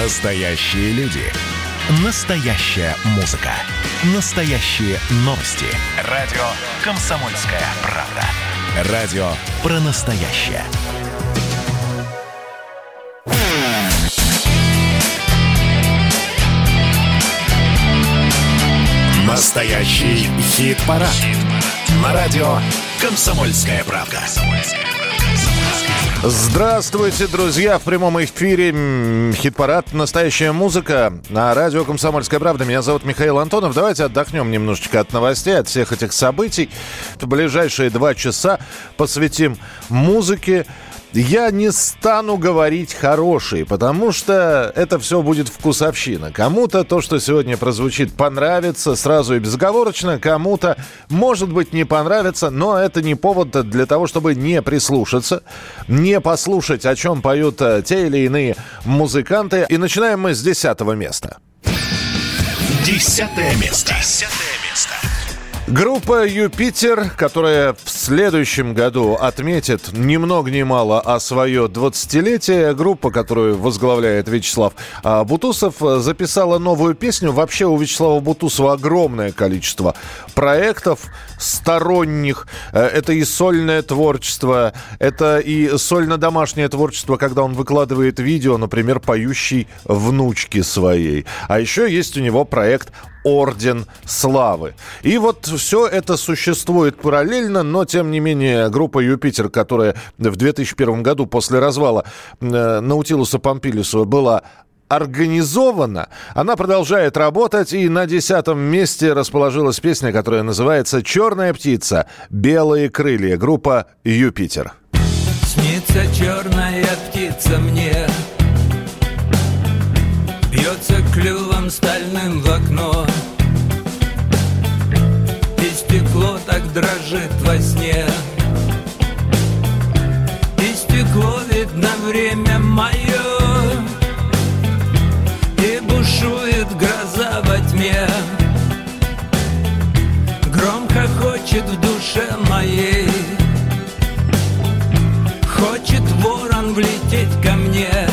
Настоящие люди. Настоящая музыка. Настоящие новости. Радио «Комсомольская правда». Радио про настоящее. Настоящий хит-парад. На радио «Комсомольская правда». Здравствуйте, друзья! В прямом эфире хит-парад «Настоящая музыка» на радио «Комсомольская правда». Меня зовут Михаил Антонов. Давайте отдохнем немножечко от новостей, от всех этих событий. В ближайшие два часа посвятим музыке, я не стану говорить хороший, потому что это все будет вкусовщина. Кому-то то, что сегодня прозвучит, понравится сразу и безоговорочно, кому-то, может быть, не понравится, но это не повод для того, чтобы не прислушаться, не послушать, о чем поют э, те или иные музыканты. И начинаем мы с десятого места. Десятое место. Десятое место. Группа «Юпитер», которая в следующем году отметит ни много ни мало, а свое 20-летие, группа, которую возглавляет Вячеслав а, Бутусов, записала новую песню. Вообще у Вячеслава Бутусова огромное количество проектов сторонних. Э, Это и сольное творчество, это и сольно-домашнее творчество, когда он выкладывает видео, например, поющий внучки своей. А еще есть у него проект Орден Славы. И вот все это существует параллельно, но тем не менее группа Юпитер, которая в 2001 году после развала э, Наутилуса Помпилиуса была организована, она продолжает работать, и на десятом месте расположилась песня, которая называется «Черная птица. Белые крылья». Группа Юпитер. Снится черная птица мне Бьется клювом стальным в окно. И стекло так дрожит во сне. И стекло видно время мое И бушует гроза во тьме. Громко хочет в душе моей. Хочет ворон влететь ко мне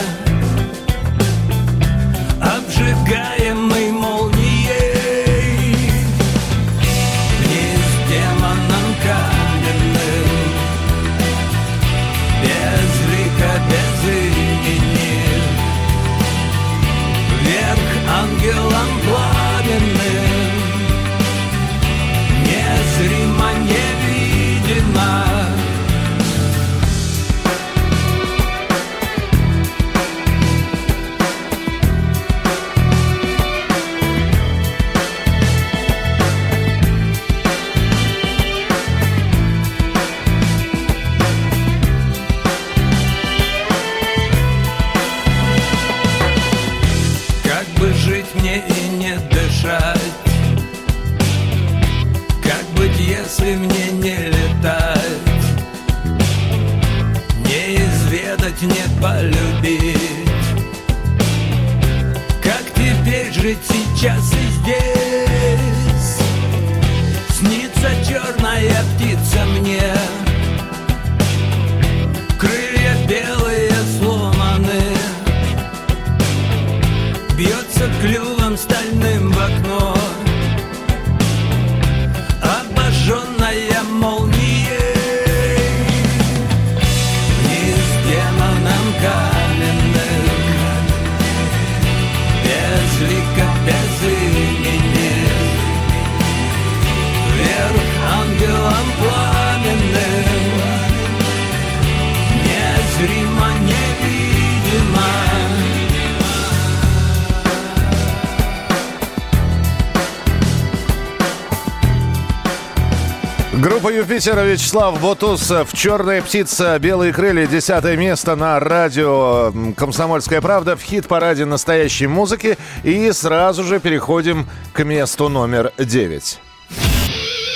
Юпитера Вячеслав Бутусов «Черная птица. Белые крылья». Десятое место на радио «Комсомольская правда» в хит-параде настоящей музыки. И сразу же переходим к месту номер девять.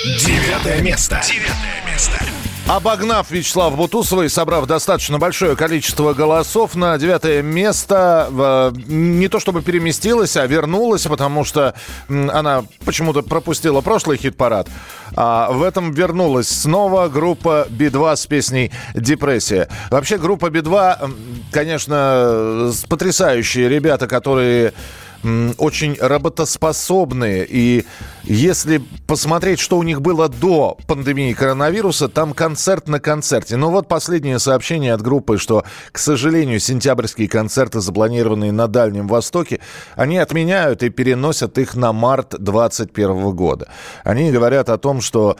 Девятое место. Девятое. Обогнав Вячеслава Бутусова и собрав достаточно большое количество голосов, на девятое место не то чтобы переместилась, а вернулась, потому что она почему-то пропустила прошлый хит-парад. А в этом вернулась снова группа Би-2 с песней «Депрессия». Вообще группа Би-2, конечно, потрясающие ребята, которые очень работоспособные. И если посмотреть, что у них было до пандемии коронавируса, там концерт на концерте. Но вот последнее сообщение от группы, что, к сожалению, сентябрьские концерты, запланированные на Дальнем Востоке, они отменяют и переносят их на март 2021 года. Они говорят о том, что,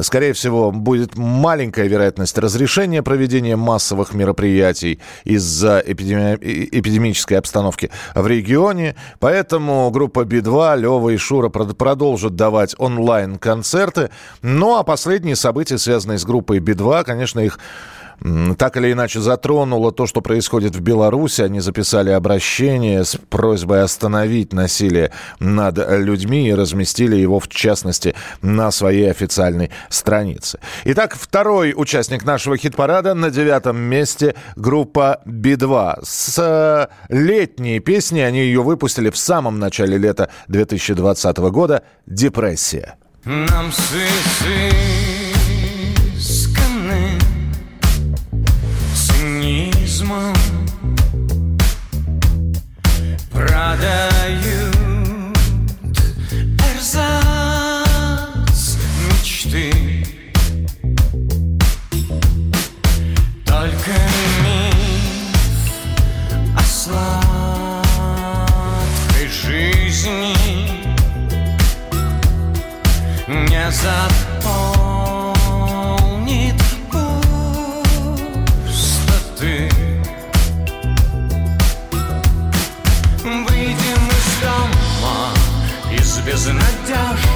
скорее всего, будет маленькая вероятность разрешения проведения массовых мероприятий из-за эпидеми... эпидемической обстановки в регионе. Поэтому группа Би-2, Лева и Шура продолжат давать онлайн-концерты. Ну а последние события, связанные с группой Би-2, конечно, их так или иначе затронуло то, что происходит в Беларуси. Они записали обращение с просьбой остановить насилие над людьми и разместили его, в частности, на своей официальной странице. Итак, второй участник нашего хит-парада на девятом месте группа Би-2. С э, летней песни они ее выпустили в самом начале лета 2020 года «Депрессия». Нам Продают эрзац мечты. Только миф о сладкой жизни. Не запомнил безнадежной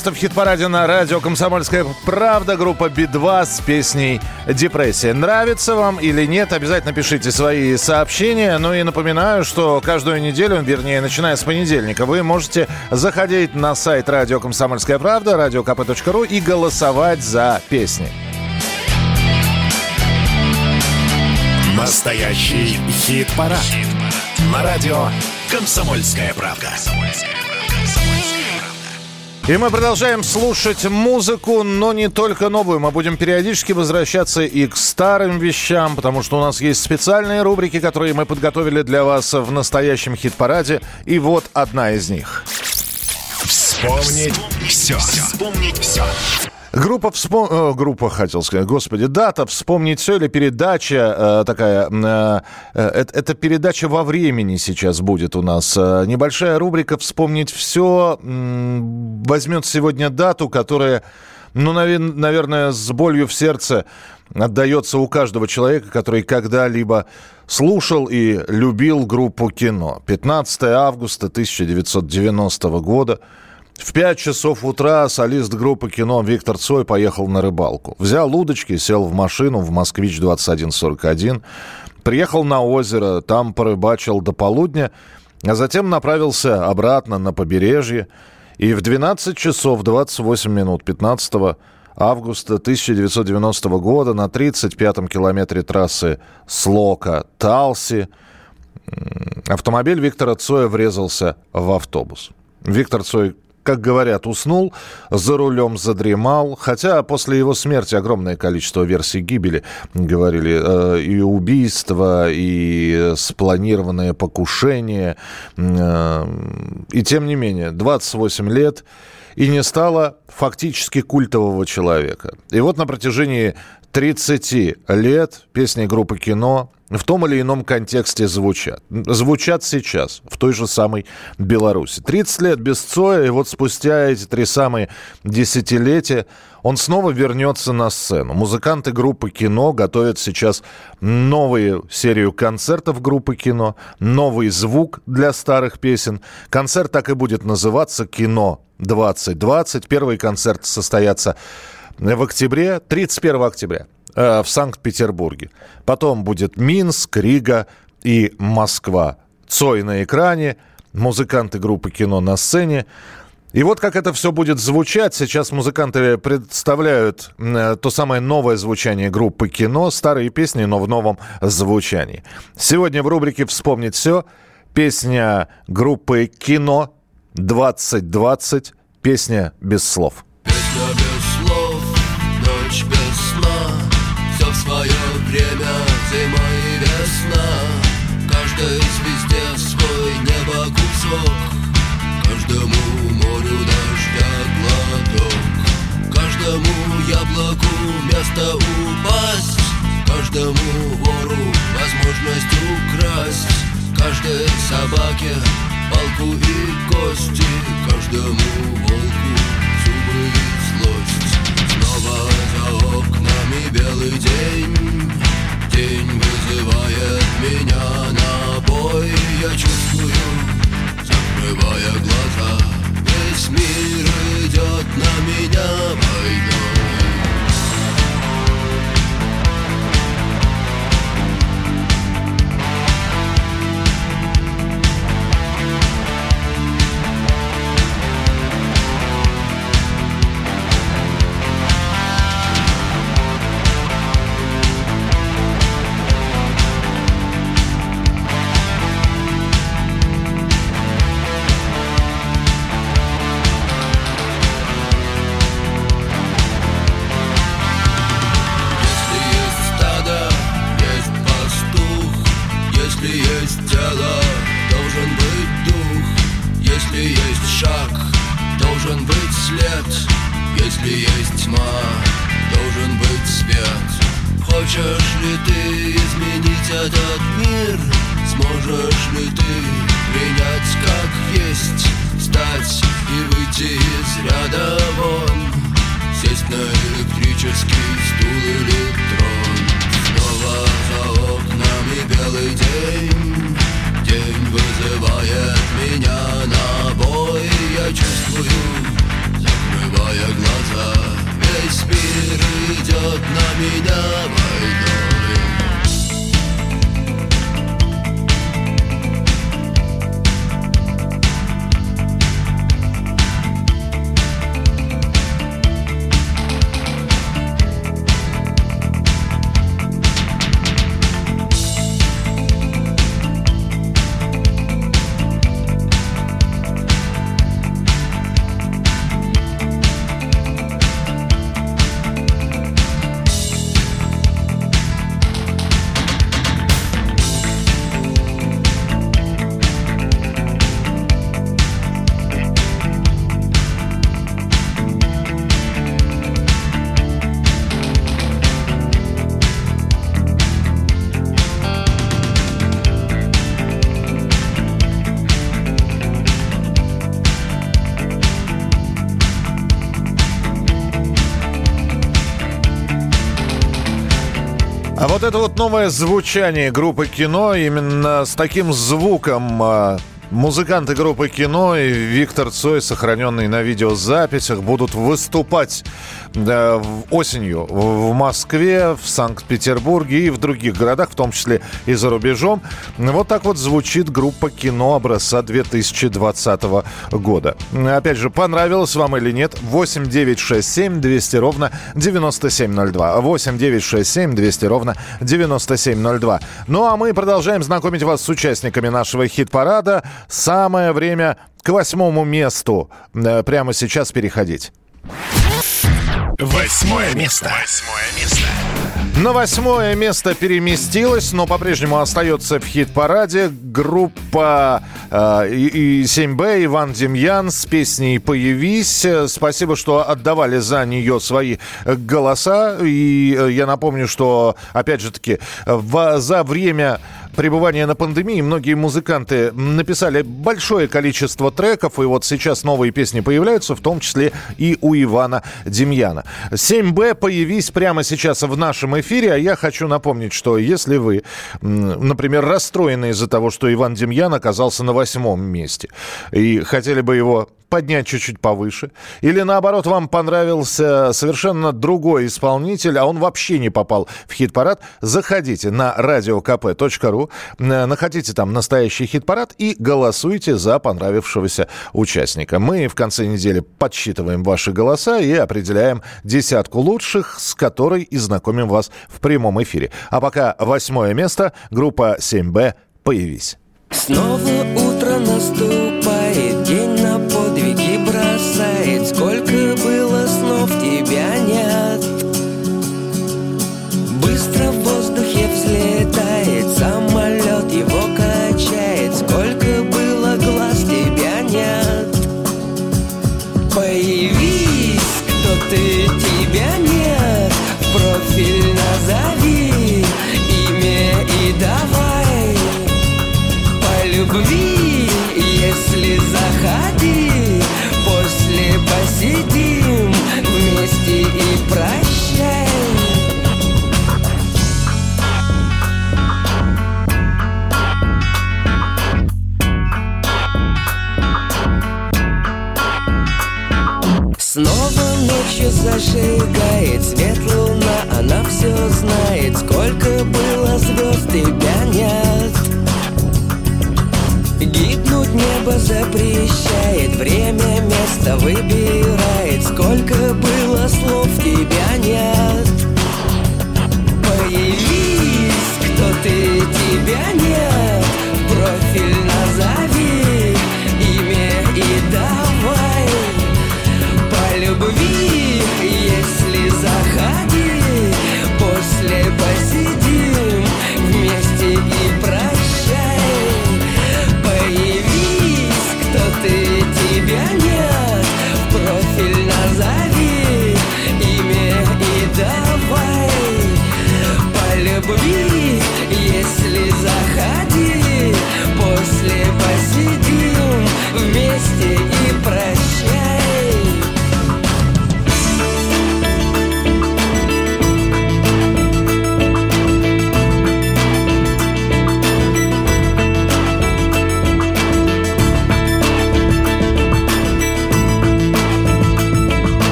место в хит-параде на радио «Комсомольская правда». Группа Би-2 с песней «Депрессия». Нравится вам или нет, обязательно пишите свои сообщения. Ну и напоминаю, что каждую неделю, вернее, начиная с понедельника, вы можете заходить на сайт радио «Комсомольская правда», радиокп.ру и голосовать за песни. Настоящий хит-парад. Хит на радио «Комсомольская правда». «Комсомольская правда». И мы продолжаем слушать музыку, но не только новую. Мы будем периодически возвращаться и к старым вещам, потому что у нас есть специальные рубрики, которые мы подготовили для вас в настоящем хит-параде. И вот одна из них. Вспомнить все. Вспомнить все. Группа, вспом... Э, группа, хотел сказать, господи, дата «Вспомнить все» или передача э, такая, э, э, это, передача во времени сейчас будет у нас. Э, небольшая рубрика «Вспомнить все» возьмет сегодня дату, которая, ну, навер... наверное, с болью в сердце отдается у каждого человека, который когда-либо слушал и любил группу кино. 15 августа 1990 года – в 5 часов утра солист группы кино Виктор Цой поехал на рыбалку. Взял удочки, сел в машину в «Москвич-2141», приехал на озеро, там порыбачил до полудня, а затем направился обратно на побережье. И в 12 часов 28 минут 15 августа 1990 года на 35-м километре трассы Слока-Талси автомобиль Виктора Цоя врезался в автобус. Виктор Цой как говорят, уснул, за рулем задремал. Хотя после его смерти огромное количество версий гибели, говорили, э, и убийство, и спланированное покушение. Э, и тем не менее, 28 лет и не стало фактически культового человека. И вот на протяжении 30 лет песни группы «Кино» в том или ином контексте звучат. Звучат сейчас, в той же самой Беларуси. 30 лет без Цоя, и вот спустя эти три самые десятилетия он снова вернется на сцену. Музыканты группы «Кино» готовят сейчас новую серию концертов группы «Кино», новый звук для старых песен. Концерт так и будет называться «Кино 2020». Первый концерт состоятся в октябре, 31 октября э, в Санкт-Петербурге. Потом будет Минск, Рига и Москва. Цой на экране, музыканты группы кино на сцене. И вот как это все будет звучать. Сейчас музыканты представляют э, то самое новое звучание группы кино, старые песни, но в новом звучании. Сегодня в рубрике «Вспомнить все» песня группы кино 2020, песня без слов. Песня без свое время, зима и весна. Каждой звезде свой небо кусок, каждому морю дождя глоток, каждому яблоку место упасть, каждому вору возможность украсть, каждой собаке палку и кости, каждому волку зубы и злость. Снова за окнами белый день, день вызывает меня на бой. Я чувствую, закрывая глаза, весь мир идет на меня войной. Вот это вот новое звучание группы кино, именно с таким звуком а, Музыканты группы «Кино» и Виктор Цой, сохраненные на видеозаписях, будут выступать осенью в Москве, в Санкт-Петербурге и в других городах, в том числе и за рубежом. Вот так вот звучит группа «Кино» образца 2020 года. Опять же, понравилось вам или нет? 8 9 6 7 200 ровно 9702. 8 9 6 7 200 ровно 9702. Ну а мы продолжаем знакомить вас с участниками нашего хит-парада. Самое время к восьмому месту э, прямо сейчас переходить. Восьмое место. Восьмое место. На восьмое место переместилась, но по-прежнему остается в хит-параде группа э, и, и 7Б Иван Демьян с песней «Появись». Спасибо, что отдавали за нее свои голоса. И э, я напомню, что, опять же таки, в, за время пребывания на пандемии многие музыканты написали большое количество треков, и вот сейчас новые песни появляются, в том числе и у Ивана Демьяна. 7Б появись прямо сейчас в нашем эфире, а я хочу напомнить, что если вы, например, расстроены из-за того, что Иван Демьян оказался на восьмом месте, и хотели бы его поднять чуть-чуть повыше. Или наоборот, вам понравился совершенно другой исполнитель, а он вообще не попал в хит-парад, заходите на radiokp.ru, э, находите там настоящий хит-парад и голосуйте за понравившегося участника. Мы в конце недели подсчитываем ваши голоса и определяем десятку лучших, с которой и знакомим вас в прямом эфире. А пока восьмое место, группа 7Б «Появись». Снова утро наступает, Снова ночью зажигает свет луна Она все знает, сколько было звезд, тебя нет Гибнуть небо запрещает Время, место выбирает Сколько было слов, тебя нет Появись, кто ты,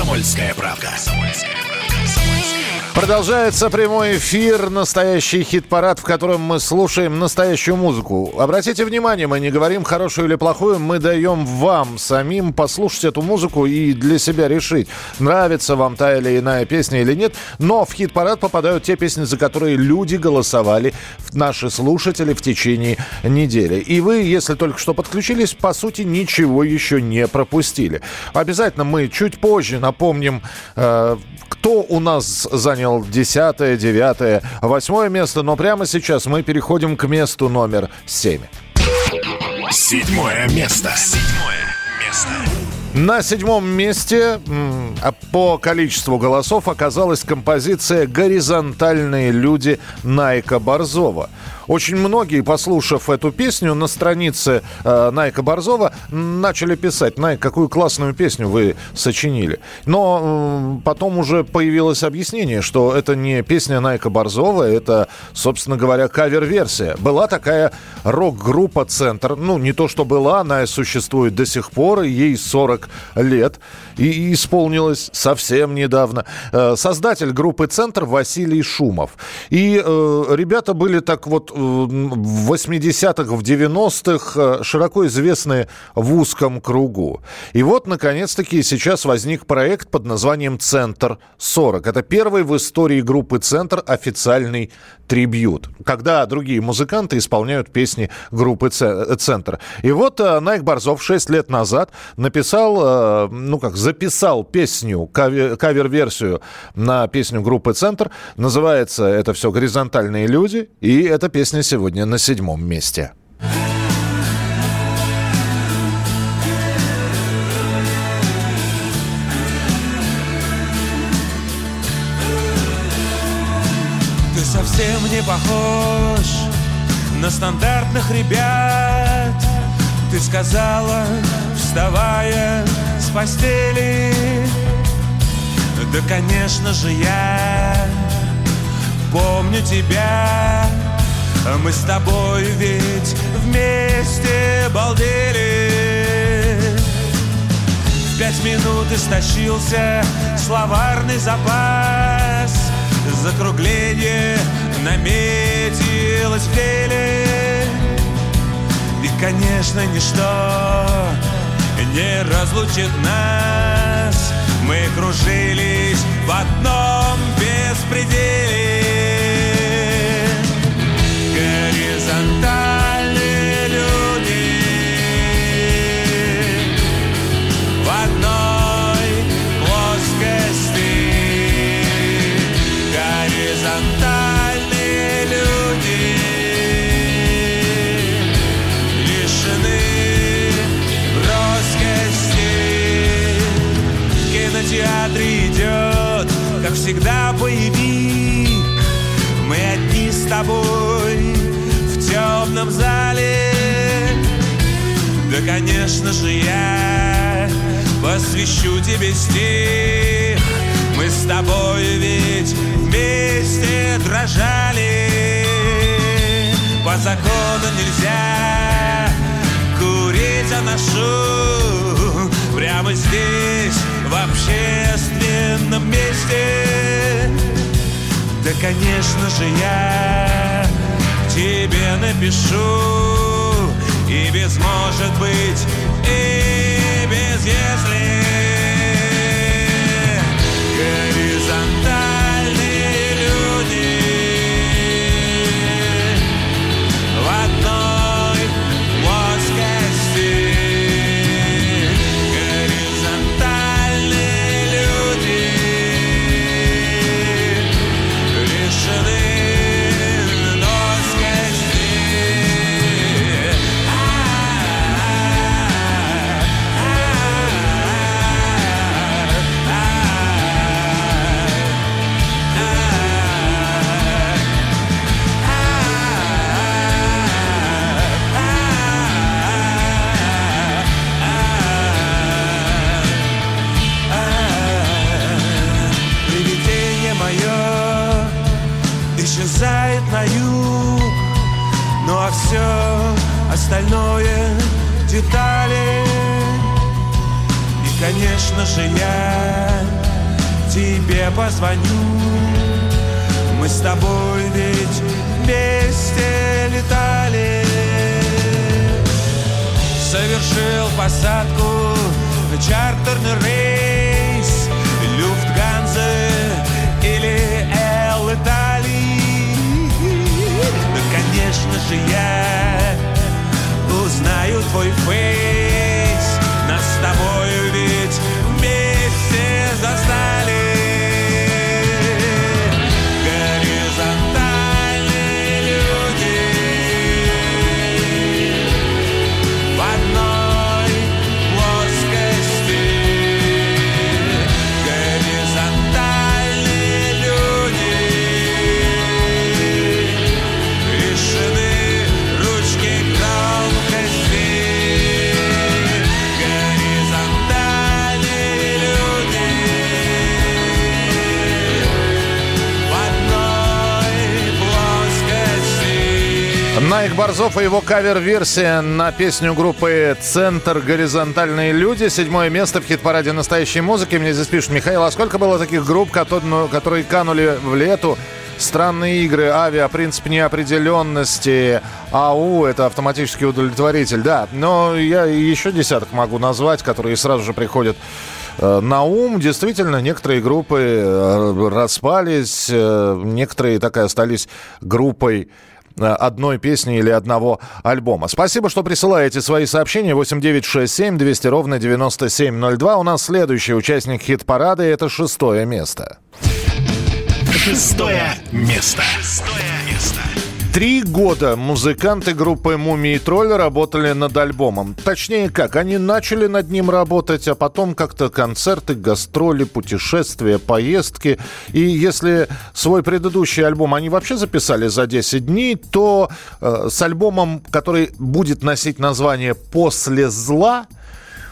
«Комсомольская правка». Продолжается прямой эфир, настоящий хит-парад, в котором мы слушаем настоящую музыку. Обратите внимание, мы не говорим хорошую или плохую, мы даем вам самим послушать эту музыку и для себя решить, нравится вам та или иная песня или нет. Но в хит-парад попадают те песни, за которые люди голосовали, наши слушатели в течение недели. И вы, если только что подключились, по сути, ничего еще не пропустили. Обязательно мы чуть позже напомним, э, кто у нас занял 10, 9, 8 место, но прямо сейчас мы переходим к месту номер 7. Седьмое место. Седьмое место. На седьмом месте а по количеству голосов оказалась композиция «Горизонтальные люди» Найка Борзова. Очень многие, послушав эту песню на странице э, Найка Борзова, начали писать, Найк, какую классную песню вы сочинили. Но э, потом уже появилось объяснение, что это не песня Найка Борзова, это, собственно говоря, кавер-версия. Была такая рок-группа «Центр». Ну, не то, что была, она существует до сих пор, ей 40 лет. И исполнилось совсем недавно. Э, создатель группы «Центр» Василий Шумов. И э, ребята были так вот в 80-х, в 90-х широко известны в узком кругу. И вот, наконец-таки, сейчас возник проект под названием «Центр-40». Это первый в истории группы «Центр» официальный трибют, когда другие музыканты исполняют песни группы «Центр». И вот Найк Борзов 6 лет назад написал, ну как, записал песню, кавер-версию на песню группы «Центр». Называется это все «Горизонтальные люди», и эта песня сегодня на седьмом месте. Не похож на стандартных ребят. Ты сказала, вставая с постели. Да, конечно же, я помню тебя. Мы с тобой ведь вместе балдели. В пять минут истощился словарный запас. Закругление наметилось в деле И, конечно, ничто не разлучит нас. Мы кружились в одном беспределе как всегда, боевик. Мы одни с тобой темном зале. Да, конечно же, я посвящу тебе стих. Мы с тобой ведь вместе дрожали. По закону нельзя курить, а ношу Прямо здесь, в общественном месте. Да, конечно же, я тебе напишу И без может быть, и без если Борзов и его кавер-версия на песню группы «Центр. Горизонтальные люди». Седьмое место в хит-параде настоящей музыки. Мне здесь пишут, Михаил, а сколько было таких групп, ну, которые канули в лету? Странные игры, авиа, принцип неопределенности, АУ, это автоматический удовлетворитель, да. Но я еще десяток могу назвать, которые сразу же приходят э, на ум. Действительно, некоторые группы э, распались, э, некоторые так и остались группой одной песни или одного альбома. Спасибо, что присылаете свои сообщения. 8967 200 ровно 9702. У нас следующий участник хит-парада, это шестое место. Шестое место. Шестое место. Три года музыканты группы «Мумий и тролль» работали над альбомом. Точнее как, они начали над ним работать, а потом как-то концерты, гастроли, путешествия, поездки. И если свой предыдущий альбом они вообще записали за 10 дней, то э, с альбомом, который будет носить название «После зла»,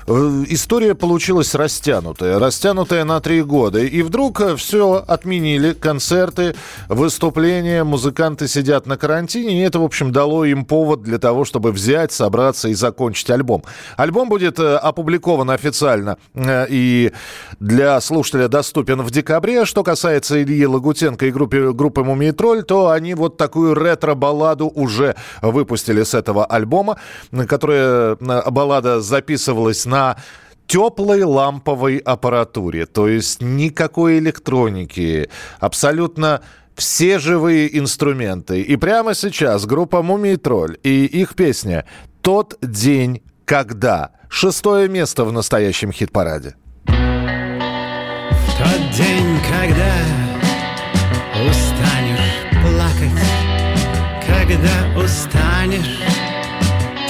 История получилась растянутая, растянутая на три года. И вдруг все отменили, концерты, выступления, музыканты сидят на карантине, и это, в общем, дало им повод для того, чтобы взять, собраться и закончить альбом. Альбом будет э, опубликован официально э, и для слушателя доступен в декабре. Что касается Ильи Лагутенко и группы, группы «Мумий тролль», то они вот такую ретро-балладу уже выпустили с этого альбома, которая э, баллада записывалась на теплой ламповой аппаратуре, то есть никакой электроники, абсолютно все живые инструменты. И прямо сейчас группа «Мумий тролль» и их песня «Тот день, когда». Шестое место в настоящем хит-параде. Тот день, когда устанешь плакать, когда устанешь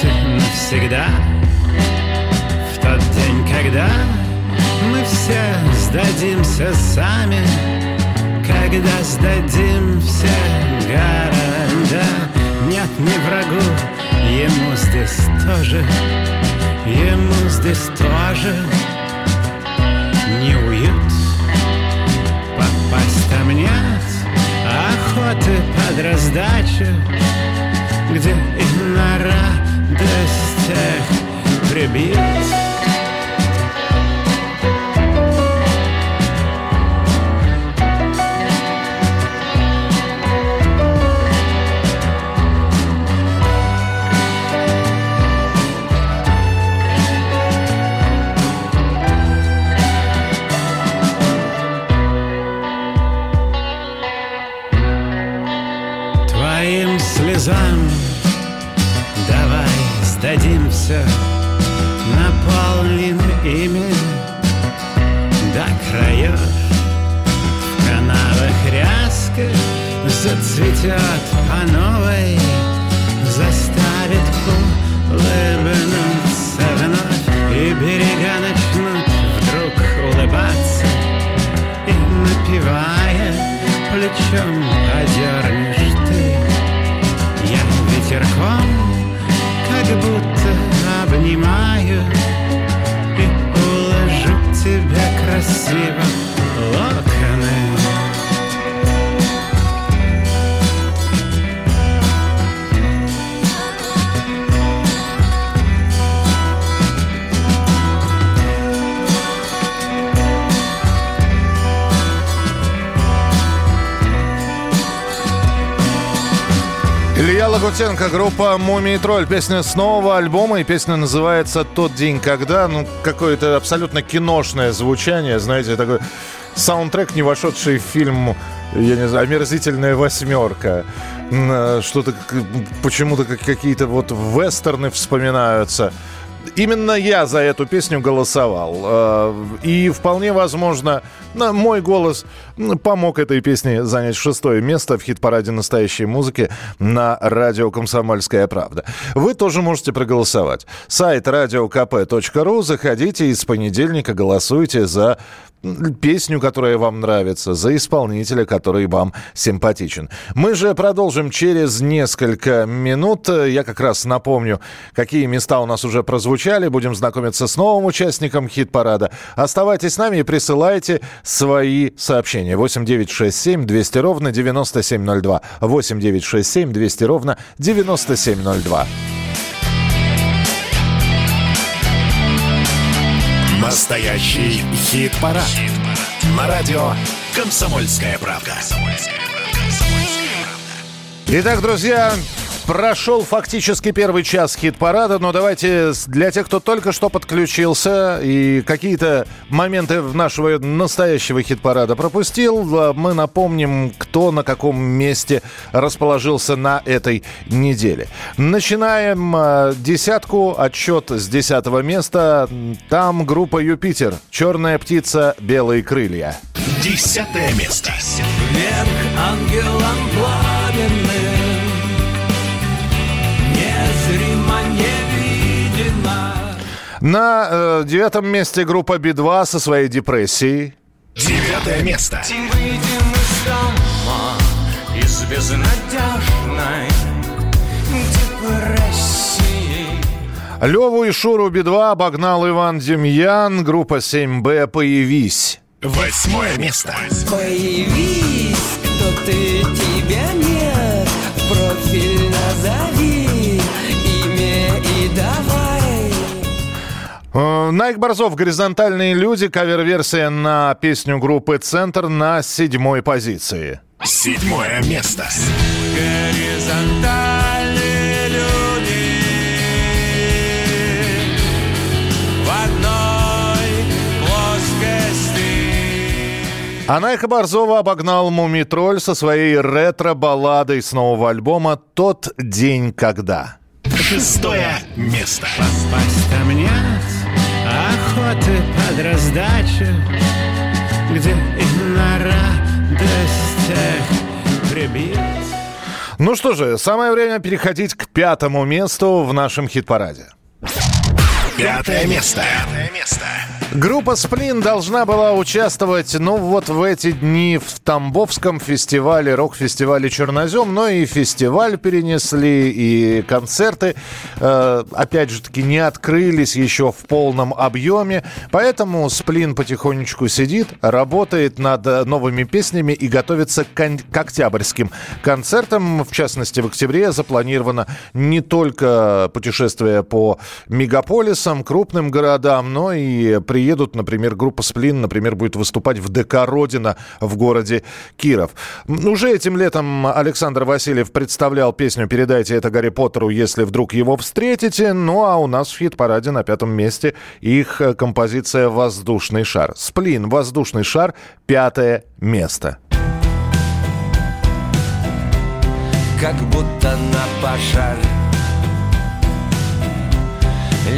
ты навсегда. Когда мы все сдадимся сами, когда сдадим все города, нет ни врагу, ему здесь тоже, ему здесь тоже. Не уют Попасть там нет охоты под раздачу Где и на радостях прибит Твоим сдадимся Наполним ими до краев В канавах ряска зацветет по новой Заставит улыбнуться вновь. И берега начнут вдруг улыбаться И напевая плечом подернешь ты. Я ветерком как будто обнимаю И уложу тебя красиво Лагутенко, группа «Мумий тролль». Песня с нового альбома, и песня называется «Тот день, когда». Ну, какое-то абсолютно киношное звучание, знаете, такой саундтрек, не вошедший в фильм, я не знаю, «Омерзительная восьмерка». М, Что-то, почему-то как- какие-то вот вестерны вспоминаются. Именно я за эту песню голосовал. Э, И вполне возможно, мой голос помог этой песне занять шестое место в хит-параде настоящей музыки на радио «Комсомольская правда». Вы тоже можете проголосовать. Сайт radiokp.ru. Заходите и с понедельника голосуйте за песню, которая вам нравится, за исполнителя, который вам симпатичен. Мы же продолжим через несколько минут. Я как раз напомню, какие места у нас уже прозвучали. Будем знакомиться с новым участником хит-парада. Оставайтесь с нами и присылайте свои сообщения. 8 9 6 7 200 ровно 9702. 8 9 6 7 200 ровно 9702. Настоящий хит-парад. На радио «Комсомольская правда». Итак, друзья, прошел фактически первый час хит-парада, но давайте для тех, кто только что подключился и какие-то моменты в нашего настоящего хит-парада пропустил, а, мы напомним, кто на каком месте расположился на этой неделе. Начинаем а, десятку, отчет с десятого места. Там группа «Юпитер», «Черная птица», «Белые крылья». Десятое место. Вверх ангелом пламенным На э, девятом месте группа Би-2 со своей депрессией. Девятое место. Выйдем из дома Из безнадежной депрессии Леву и Шуру Би-2 обогнал Иван Демьян. Группа 7Б «Появись». Восьмое место. Появись, кто ты, тебя нет Найк Борзов «Горизонтальные люди». Кавер-версия на песню группы «Центр» на седьмой позиции. Седьмое место. Горизонтальные люди В одной плоскости А Найка Борзова обогнал Муми Тролль со своей ретро-балладой с нового альбома «Тот день, когда». Шестое место. Попасть там нет охоты под раздачу, где и на радостях прибит. Ну что же, самое время переходить к пятому месту в нашем хит-параде. Пятое место. Пятое место. Группа «Сплин» должна была участвовать, ну, вот в эти дни в Тамбовском фестивале, рок-фестивале «Чернозем», но и фестиваль перенесли, и концерты, э, опять же таки, не открылись еще в полном объеме, поэтому «Сплин» потихонечку сидит, работает над новыми песнями и готовится к, кон- к октябрьским концертам, в частности, в октябре запланировано не только путешествие по мегаполисам, крупным городам, но и приедут, например, группа «Сплин», например, будет выступать в ДК «Родина» в городе Киров. Уже этим летом Александр Васильев представлял песню «Передайте это Гарри Поттеру, если вдруг его встретите». Ну, а у нас в хит-параде на пятом месте их э, композиция «Воздушный шар». «Сплин», «Воздушный шар», пятое место. как будто на пожар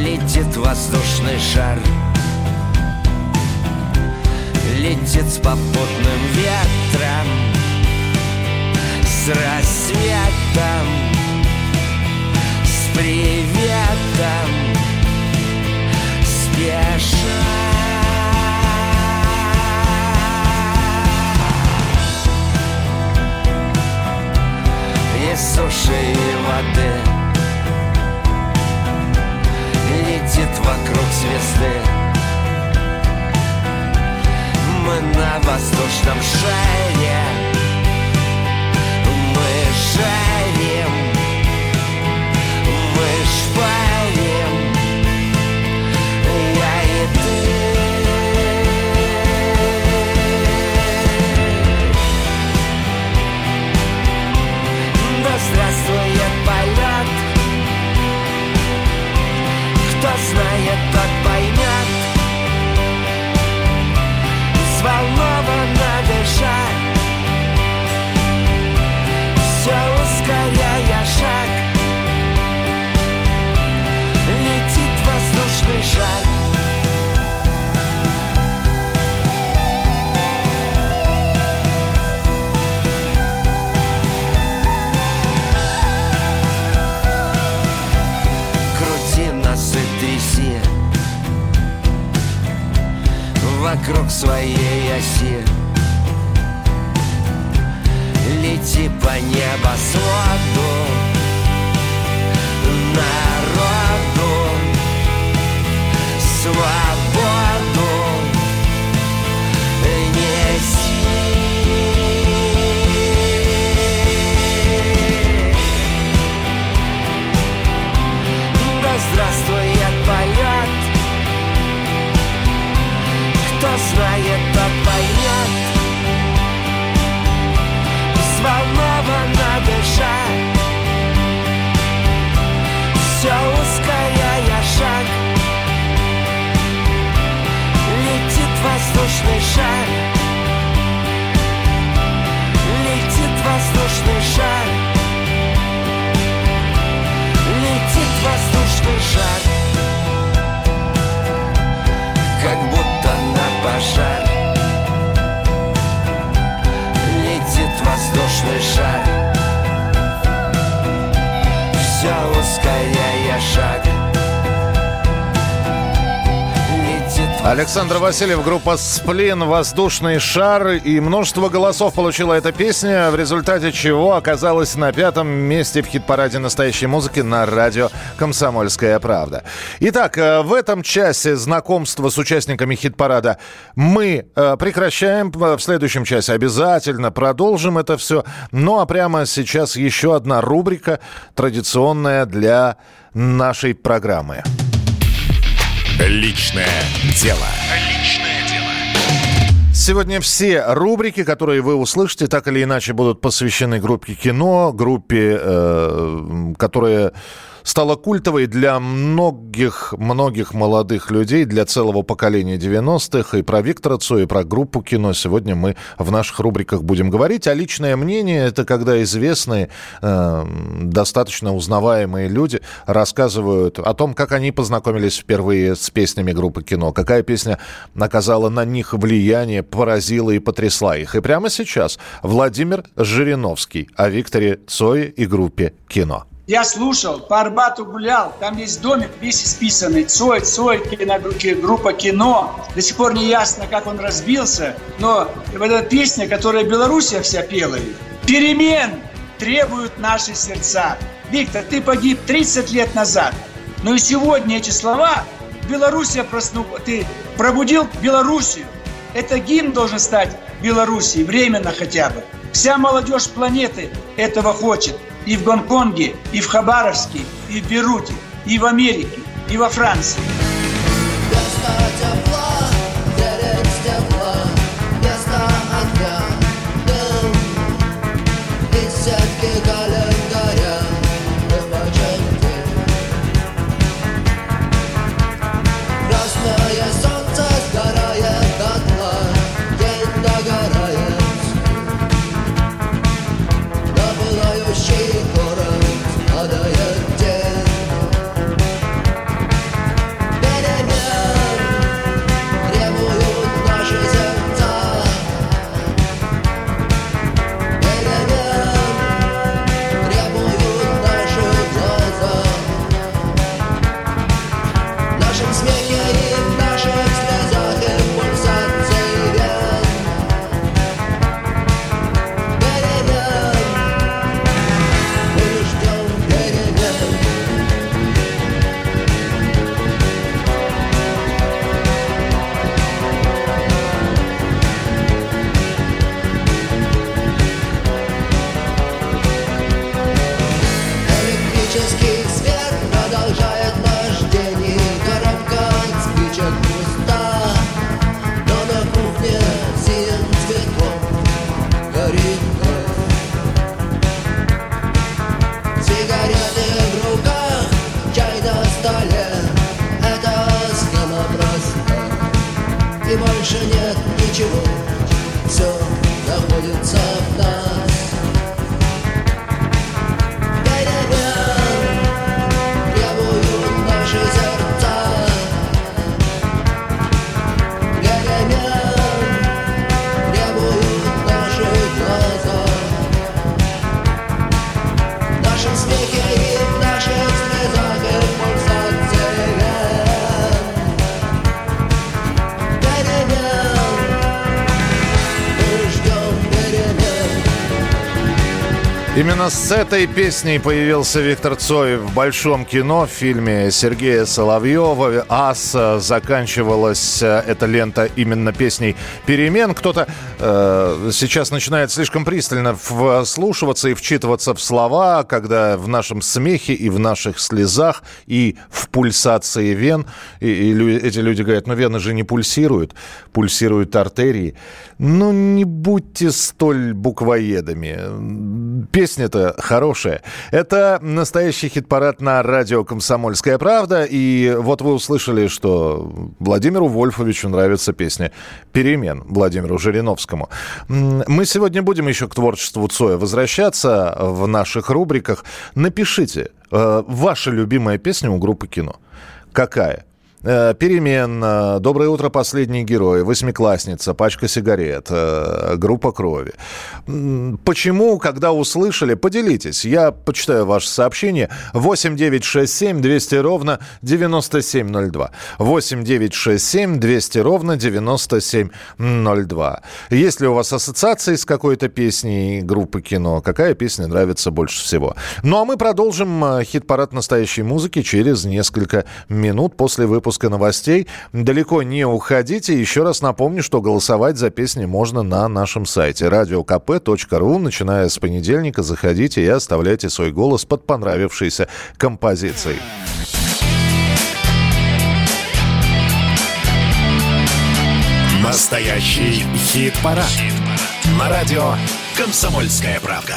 Летит воздушный шар Летит с попутным ветром С рассветом С приветом Спеша и суши и воды. Летит вокруг звезды мы на воздушном шаре. Мы шарим, мы шпарим. Я и ты. Да здравствует полет. Кто знает, тот Вокруг своей оси. Лети по небосводу воздушный шар Летит воздушный шар Летит воздушный шар Как будто на пожар Александр Васильев, группа «Сплин», «Воздушный шар» и множество голосов получила эта песня, в результате чего оказалась на пятом месте в хит-параде настоящей музыки на радио «Комсомольская правда». Итак, э, в этом часе знакомства с участниками хит-парада мы э, прекращаем. В следующем часе обязательно продолжим это все. Ну а прямо сейчас еще одна рубрика, традиционная для нашей программы. Личное дело. Сегодня все рубрики, которые вы услышите, так или иначе будут посвящены группе кино, группе, э, которая стала культовой для многих-многих молодых людей, для целого поколения 90-х. И про Виктора Цоя, и про группу кино сегодня мы в наших рубриках будем говорить. А личное мнение – это когда известные, э, достаточно узнаваемые люди рассказывают о том, как они познакомились впервые с песнями группы кино, какая песня оказала на них влияние, поразила и потрясла их. И прямо сейчас Владимир Жириновский о Викторе Цое и группе кино. Я слушал, по Арбату гулял, там есть домик весь исписанный, Цой, Цой, киногруппа, группа кино. До сих пор не ясно, как он разбился, но вот эта песня, которая Белоруссия вся пела, перемен требуют наши сердца. Виктор, ты погиб 30 лет назад, но и сегодня эти слова Белоруссия проснула, ты пробудил Белоруссию. Это гимн должен стать Белоруссии, временно хотя бы. Вся молодежь планеты этого хочет и в Гонконге, и в Хабаровске, и в Беруте, и в Америке, и во Франции. Именно с этой песней появился Виктор Цой в большом кино в фильме Сергея Соловьева «Ас». Заканчивалась э, эта лента именно песней «Перемен». Кто-то э, сейчас начинает слишком пристально вслушиваться и вчитываться в слова, когда в нашем смехе и в наших слезах и в пульсации вен. И, и лю- эти люди говорят, ну вены же не пульсируют, пульсируют артерии. Ну не будьте столь буквоедами. Песня-то хорошая. Это настоящий хит-парад на радио «Комсомольская правда». И вот вы услышали, что Владимиру Вольфовичу нравится песня «Перемен» Владимиру Жириновскому. Мы сегодня будем еще к творчеству Цоя возвращаться в наших рубриках. Напишите, э, ваша любимая песня у группы «Кино». Какая? Э, Перемен, э, Доброе утро, последний герой, Восьмиклассница, Пачка сигарет, э, Группа крови. Почему, когда услышали, поделитесь. Я почитаю ваше сообщение. 8 9 6 7 200 ровно 9702. 8 9 6 7 200 ровно 9702. Есть ли у вас ассоциации с какой-то песней группы кино? Какая песня нравится больше всего? Ну а мы продолжим хит-парад настоящей музыки через несколько минут после выпуска новостей. Далеко не уходите. Еще раз напомню, что голосовать за песни можно на нашем сайте radiokp.ru. Начиная с понедельника заходите и оставляйте свой голос под понравившейся композицией. Настоящий хит-парад. На радио «Комсомольская правда».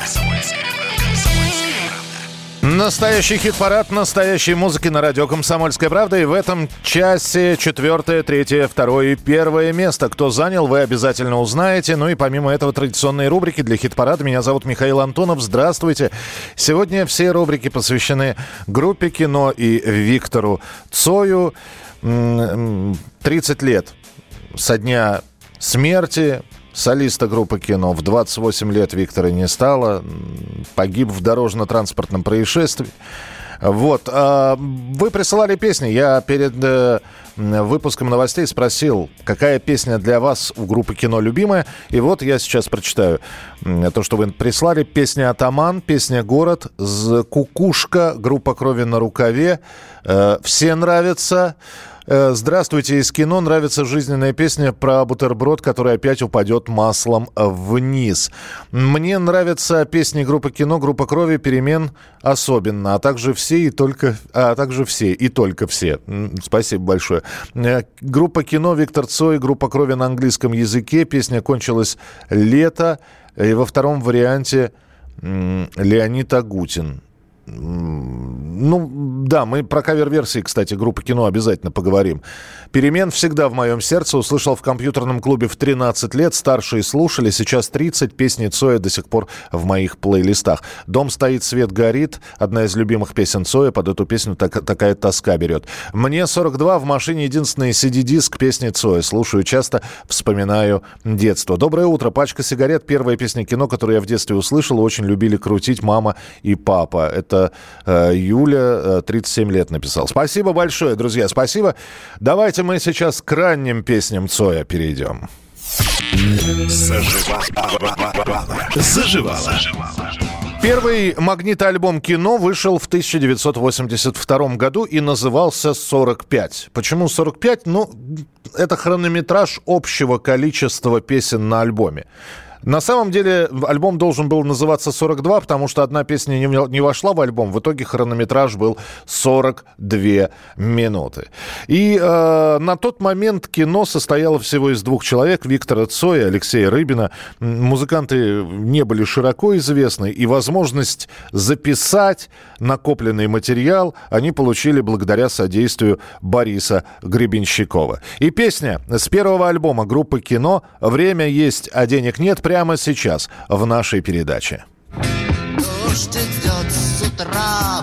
Настоящий хит-парад настоящей музыки на радио «Комсомольская правда». И в этом часе четвертое, третье, второе и первое место. Кто занял, вы обязательно узнаете. Ну и помимо этого традиционные рубрики для хит-парада. Меня зовут Михаил Антонов. Здравствуйте. Сегодня все рубрики посвящены группе кино и Виктору Цою. М, 30 лет со дня смерти солиста группы кино. В 28 лет Виктора не стало. Погиб в дорожно-транспортном происшествии. Вот. а, Вы присылали песни. Я перед э, выпуском новостей спросил, какая песня для вас у группы кино любимая. И вот я сейчас прочитаю то, что вы прислали. Песня «Атаман», песня «Город», «З- «Кукушка», группа «Крови на рукаве». Э, Все нравятся. Э, Здравствуйте, из кино нравится жизненная песня про бутерброд, который опять упадет маслом вниз. Мне нравятся песни группы кино, группа крови, перемен особенно, а также все и только, а также все и только все. Спасибо большое. Э, Группа кино, Виктор Цой, группа крови на английском языке. Песня кончилась лето. И во втором варианте Леонид Агутин. Ну, да, мы про кавер-версии, кстати, группы кино обязательно поговорим. «Перемен всегда в моем сердце» услышал в компьютерном клубе в 13 лет. Старшие слушали, сейчас 30. Песни Цоя до сих пор в моих плейлистах. «Дом стоит, свет горит» — одна из любимых песен Цоя. Под эту песню так- такая тоска берет. Мне 42, в машине единственный CD-диск песни Цоя. Слушаю часто, вспоминаю детство. Доброе утро. Пачка сигарет. Первая песня кино, которую я в детстве услышал, очень любили крутить мама и папа. Это э, Юля, э, 37 лет написал. Спасибо большое, друзья, спасибо. Давайте мы сейчас к ранним песням Цоя перейдем. Заживала. Первый магнитоальбом кино вышел в 1982 году и назывался «45». Почему 45? Ну, это хронометраж общего количества песен на альбоме. На самом деле альбом должен был называться 42, потому что одна песня не, не вошла в альбом. В итоге хронометраж был 42 минуты. И э, на тот момент кино состояло всего из двух человек. Виктора Цоя и Алексея Рыбина. Музыканты не были широко известны. И возможность записать накопленный материал они получили благодаря содействию Бориса Гребенщикова. И песня с первого альбома группы «Кино» «Время есть, а денег нет» прямо сейчас в нашей передаче. Дождь идет с утра,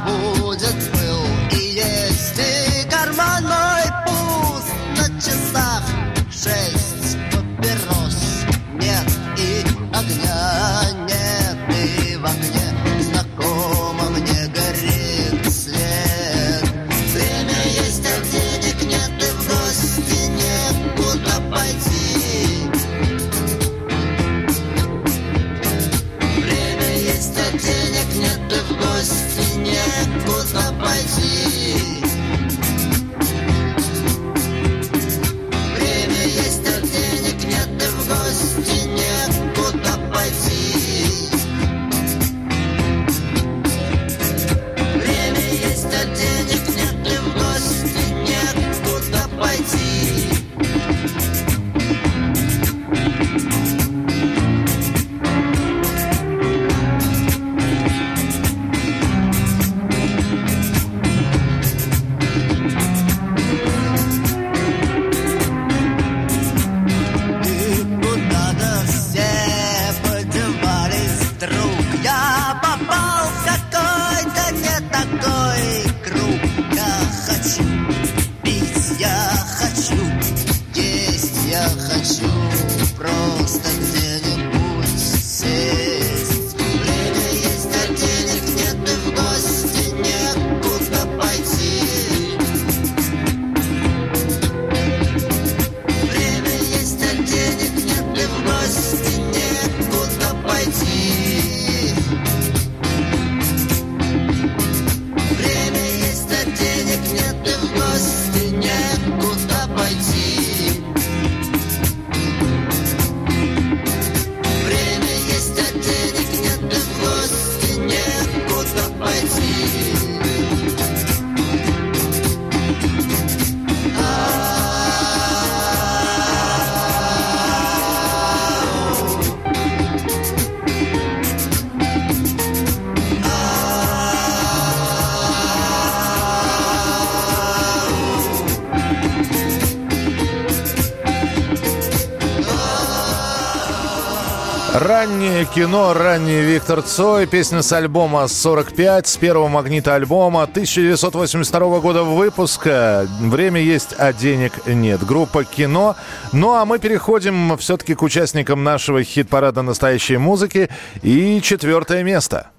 Раннее кино, ранний Виктор Цой, песня с альбома 45, с первого магнита альбома 1982 года выпуска. Время есть, а денег нет. Группа кино. Ну а мы переходим все-таки к участникам нашего хит-парада настоящей музыки. И четвертое место.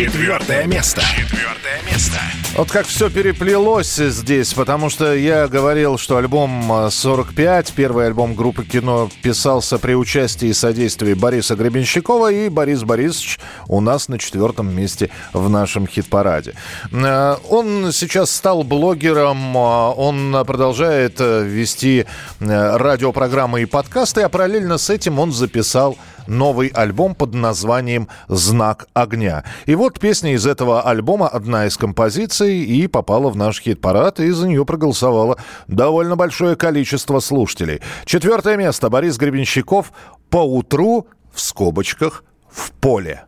Четвертое место. Четвертое место. Вот как все переплелось здесь, потому что я говорил, что альбом э, 45, первый альбом группы кино, писался при участии и содействии Бориса Гребенщикова, и Борис Борисович у нас на четвертом месте в нашем хит-параде. Э, Он сейчас стал блогером, э, он продолжает э, вести э, радиопрограммы и подкасты, а параллельно с этим он записал новый альбом под названием «Знак огня». И вот песня из этого альбома, одна из композиций, и попала в наш хит-парад, и за нее проголосовало довольно большое количество слушателей. Четвертое место. Борис Гребенщиков «По утру» в скобочках «В поле».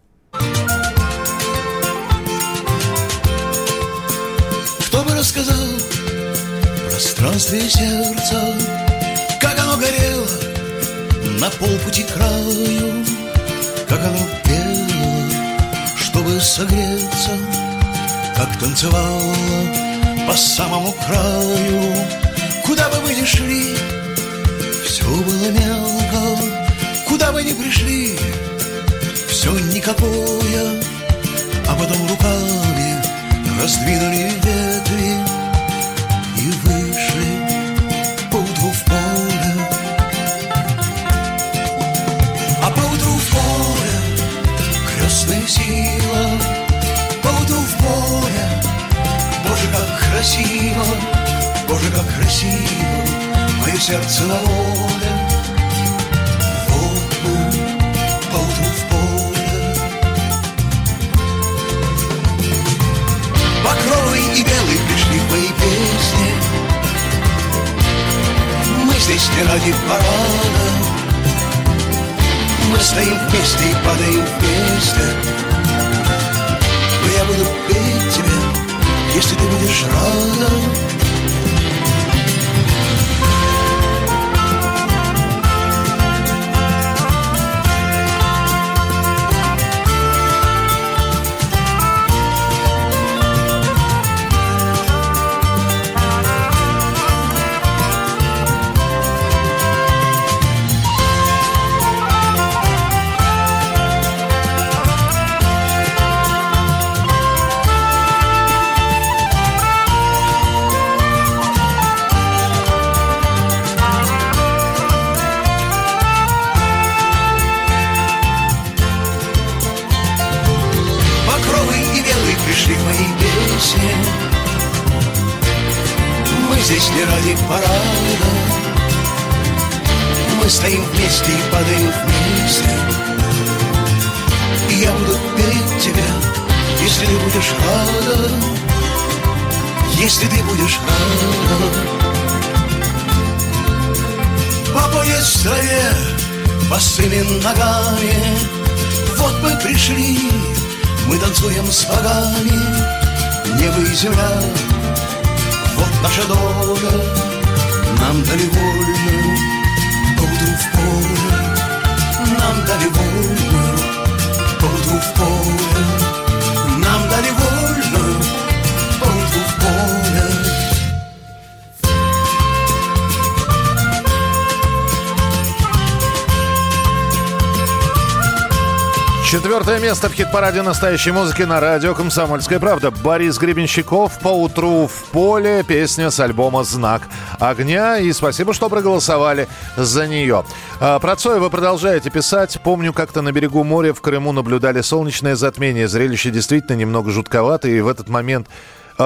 Кто бы рассказал пространстве сердца, как оно горело на полпути краю, как оно пело, чтобы согреться, как танцевало по самому краю. Куда бы мы ни шли, все было мелко, куда бы ни пришли, все никакое, а потом руками раздвинули ветви и вышли Боже, как красиво, мое сердце на воле. Вот мы поутру в поле. Багровый и белый пришли в мои песни Мы здесь не ради парада Мы стоим вместе и падаем вместе Но я буду петь тебе, если ты будешь рада парада Мы стоим вместе и падаем вместе. И я буду петь тебя, если ты будешь рада Если ты будешь рада По в траве, босыми ногами. Вот мы пришли, мы танцуем с богами, небо и земля. Вот наша доля, нам дали вольную, поутру в поле. Нам дали вольную, поутру в поле. Четвертое место в хит-параде настоящей музыки на радио «Комсомольская правда». Борис Гребенщиков «Поутру в поле». Песня с альбома «Знак огня». И спасибо, что проголосовали за нее. А, Про Цоя вы продолжаете писать. Помню, как-то на берегу моря в Крыму наблюдали солнечное затмение. Зрелище действительно немного жутковатое. И в этот момент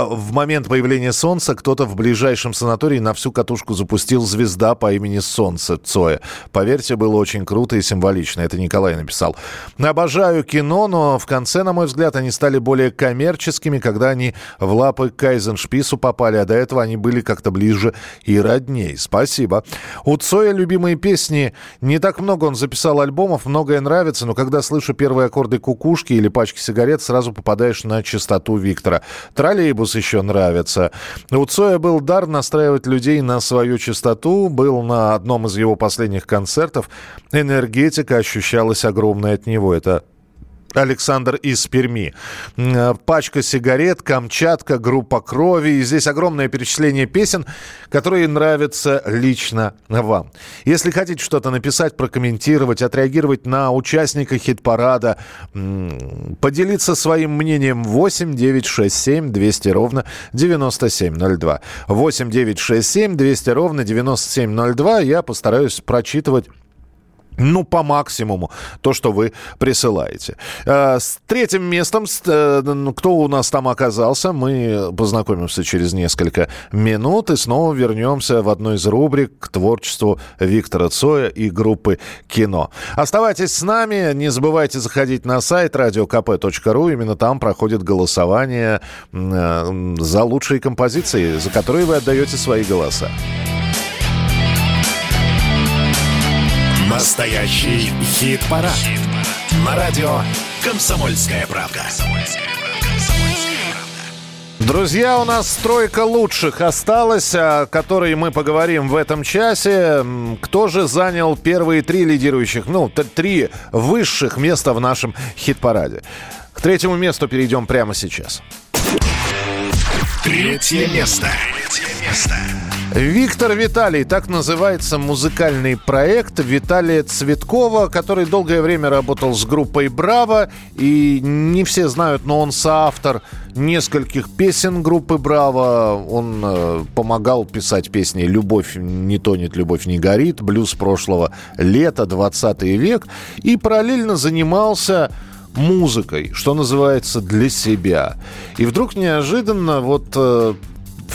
в момент появления Солнца кто-то в ближайшем санатории на всю катушку запустил звезда по имени Солнце Цоя. Поверьте, было очень круто и символично. Это Николай написал. Обожаю кино, но в конце, на мой взгляд, они стали более коммерческими, когда они в лапы Кайзеншпису попали, а до этого они были как-то ближе и родней. Спасибо. У Цоя любимые песни. Не так много он записал альбомов, многое нравится, но когда слышу первые аккорды кукушки или пачки сигарет, сразу попадаешь на частоту Виктора. Троллейбус еще нравится. У Цоя был дар настраивать людей на свою частоту. Был на одном из его последних концертов. Энергетика ощущалась огромной от него. Это Александр из Перми. М, Пачка сигарет, Камчатка, группа крови. И здесь огромное перечисление песен, которые нравятся лично вам. Если хотите что-то написать, прокомментировать, отреагировать на участника хит-парада, поделиться своим мнением 8 967 200 ровно 9702. 8 967 200 ровно 9702. Я постараюсь прочитывать ну, по максимуму, то, что вы присылаете. Э, С третьим местом, э, кто у нас там оказался, мы познакомимся через несколько минут и снова вернемся в одну из рубрик к творчеству Виктора Цоя и группы «Кино». Оставайтесь с нами, не забывайте заходить на сайт radiokp.ru, именно там проходит голосование э, за лучшие композиции, за которые вы отдаете свои голоса. Настоящий хит-парад. На радио «Комсомольская правда». Друзья, у нас стройка лучших осталась, о которой мы поговорим в этом часе. Кто же занял первые три лидирующих, ну, три высших места в нашем хит-параде? К третьему месту перейдем прямо сейчас. Третье место. Третье место. Виктор Виталий, так называется музыкальный проект Виталия Цветкова, который долгое время работал с группой «Браво», и не все знают, но он соавтор нескольких песен группы «Браво». Он э, помогал писать песни «Любовь не тонет, любовь не горит», «Блюз прошлого лета», «20 век», и параллельно занимался музыкой, что называется, для себя. И вдруг неожиданно вот э,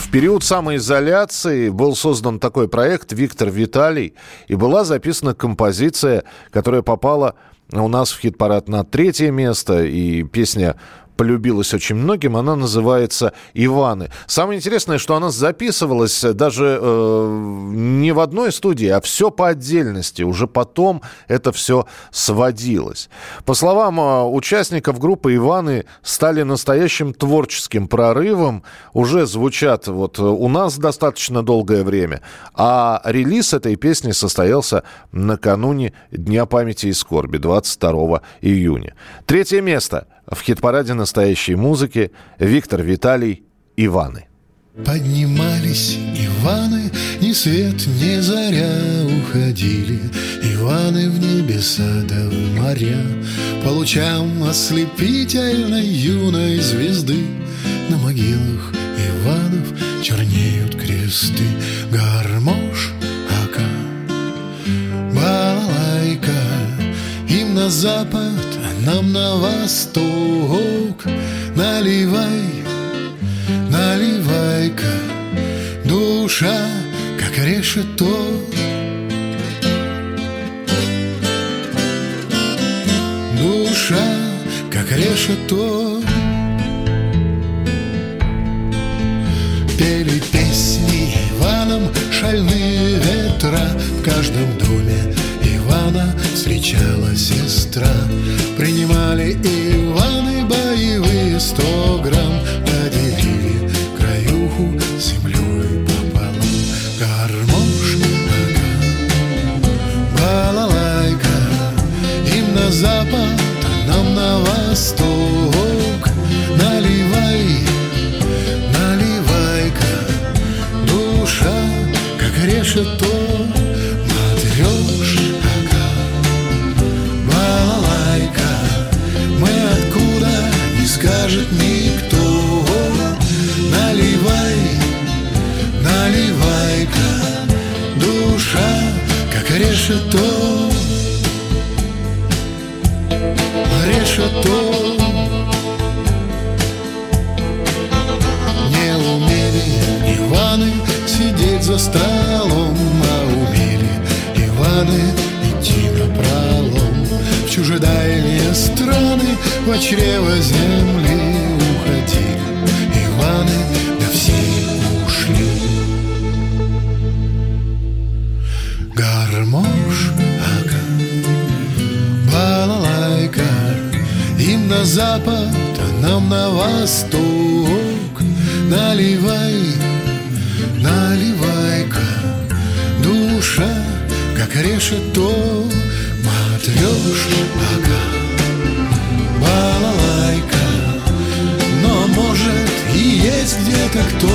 в период самоизоляции был создан такой проект «Виктор Виталий», и была записана композиция, которая попала у нас в хит-парад на третье место, и песня полюбилась очень многим, она называется «Иваны». Самое интересное, что она записывалась даже э, не в одной студии, а все по отдельности. Уже потом это все сводилось. По словам э, участников группы, «Иваны» стали настоящим творческим прорывом. Уже звучат вот э, у нас достаточно долгое время. А релиз этой песни состоялся накануне Дня памяти и скорби, 22 июня. Третье место в хит-параде настоящей музыки Виктор Виталий «Иваны». Поднимались Иваны, ни свет, ни заря уходили. Иваны в небеса да в моря По лучам ослепительной юной звезды. На могилах Иванов чернеют кресты Гармош, ака, балалайка Им на запад, нам на восток Наливай Наливай-ка, душа, как решето. Душа, как решето. Пели песни Иваном шальные ветра В каждом доме встречала сестра. Принимали Иваны боевые сто грамм Поделили краюху землей пополам. Гармошка, балалайка Им на запад, скажет никто. Наливай, наливай-ка Душа, как решето. Решето. Не умели Иваны сидеть за столом А умели Иваны идти на пролом. В чужедае в чрево земли уходили Иваны, да все ушли. Гармошка, балалайка Им на запад, а нам на восток. Наливай, наливай-ка Душа, как решето Матрешка, балалайка Но может и есть где-то кто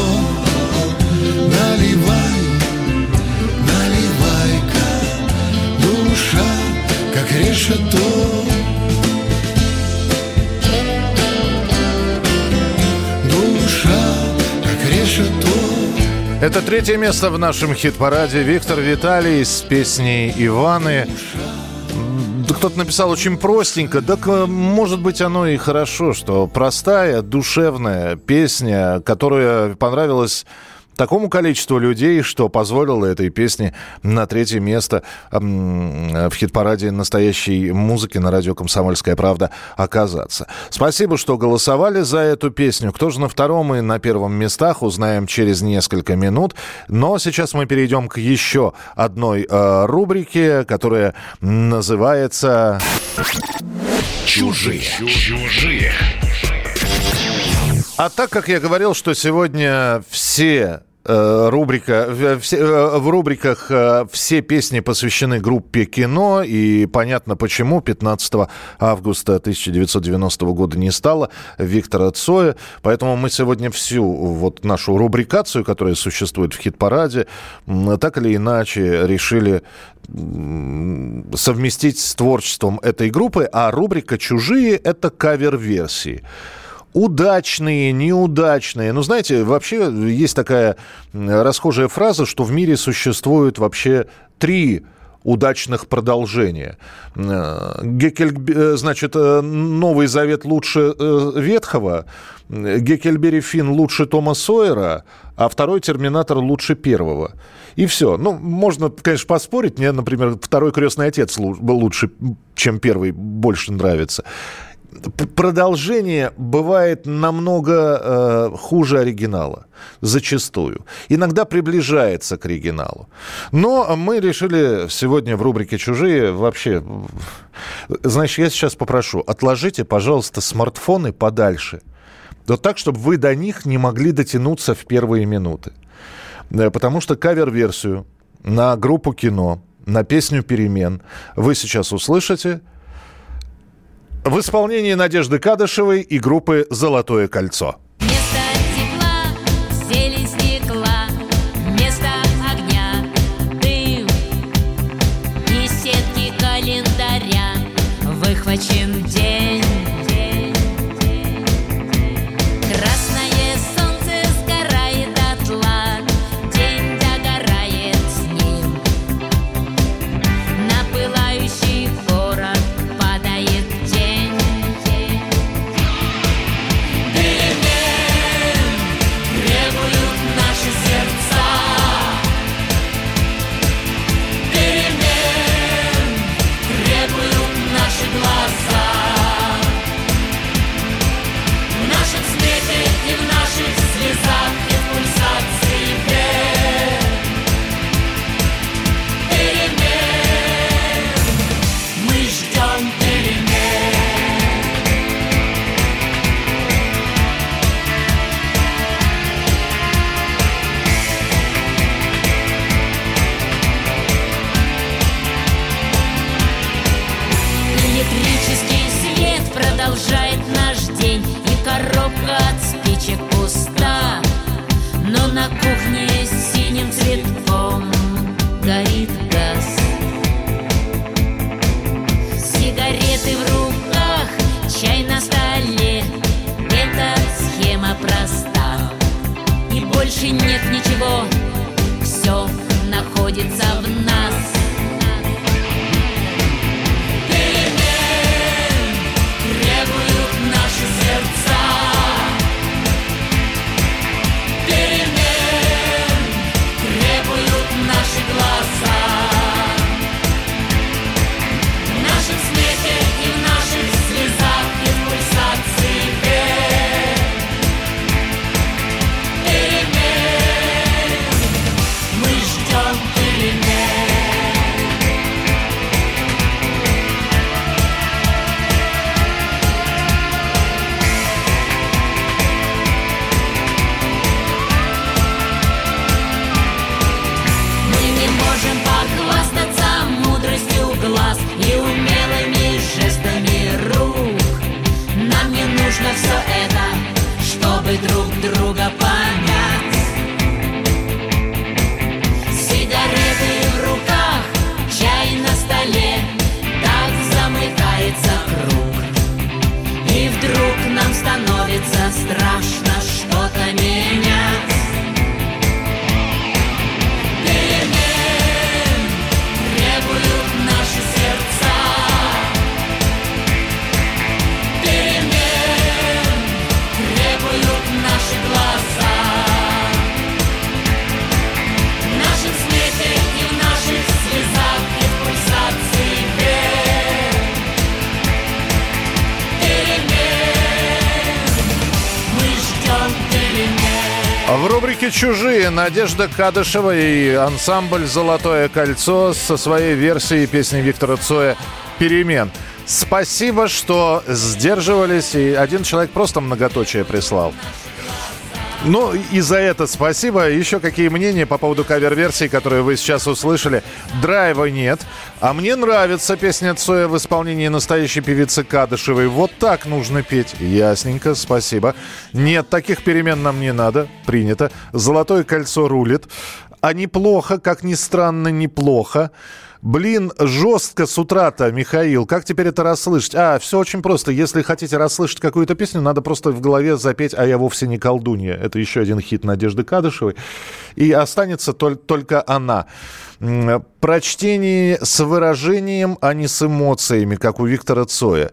Наливай, наливай-ка Душа, как решето Душа, как решето Это третье место в нашем хит-параде. Виктор Виталий с песней «Иваны». Кто-то написал очень простенько. Так, э, может быть, оно и хорошо, что простая, душевная песня, которая понравилась такому количеству людей, что позволило этой песне на третье место в хит-параде настоящей музыки на радио «Комсомольская правда» оказаться. Спасибо, что голосовали за эту песню. Кто же на втором и на первом местах, узнаем через несколько минут. Но сейчас мы перейдем к еще одной э, рубрике, которая называется... Чужие. Чужие. А так как я говорил, что сегодня все рубрика, в, э, в рубриках э, все песни посвящены группе кино, и понятно почему. 15 августа 1990 года не стало Виктора Цоя, поэтому мы сегодня всю вот нашу рубрикацию, которая существует в хит-параде, так или иначе решили совместить с творчеством этой группы, а рубрика «Чужие» — это кавер-версии. Удачные, неудачные. Ну, знаете, вообще есть такая расхожая фраза, что в мире существует вообще три удачных продолжения. Э, Геккель, э, значит, э, Новый Завет лучше Ветхого, Геккельбери Финн лучше Тома Сойера, а второй Терминатор лучше первого. И все. Ну, можно, конечно, поспорить. Мне, например, второй крестный отец был лучше, чем первый, больше нравится. Продолжение бывает намного э, хуже оригинала, зачастую. Иногда приближается к оригиналу. Но мы решили сегодня в рубрике «Чужие» вообще... Знаешь, я сейчас попрошу, отложите, пожалуйста, смартфоны подальше. Вот так, чтобы вы до них не могли дотянуться в первые минуты. Э, Потому что кавер-версию на группу кино, на песню «Перемен» вы сейчас услышите в исполнении Надежды Кадышевой и группы «Золотое кольцо». Место больше нет ничего. Все находится Надежда Кадышева и ансамбль «Золотое кольцо» со своей версией песни Виктора Цоя «Перемен». Спасибо, что сдерживались, и один человек просто многоточие прислал. Ну, и за это спасибо. Еще какие мнения по поводу кавер-версии, которую вы сейчас услышали? Драйва нет. А мне нравится песня Цоя в исполнении настоящей певицы Кадышевой. Вот так нужно петь. Ясненько, спасибо. Нет, таких перемен нам не надо. Принято. Золотое кольцо рулит. А неплохо, как ни странно, неплохо. Блин, жестко с утра-то, Михаил. Как теперь это расслышать? А, все очень просто. Если хотите расслышать какую-то песню, надо просто в голове запеть «А я вовсе не колдунья». Это еще один хит Надежды Кадышевой. И останется толь- только она. Прочтение с выражением, а не с эмоциями, как у Виктора Цоя.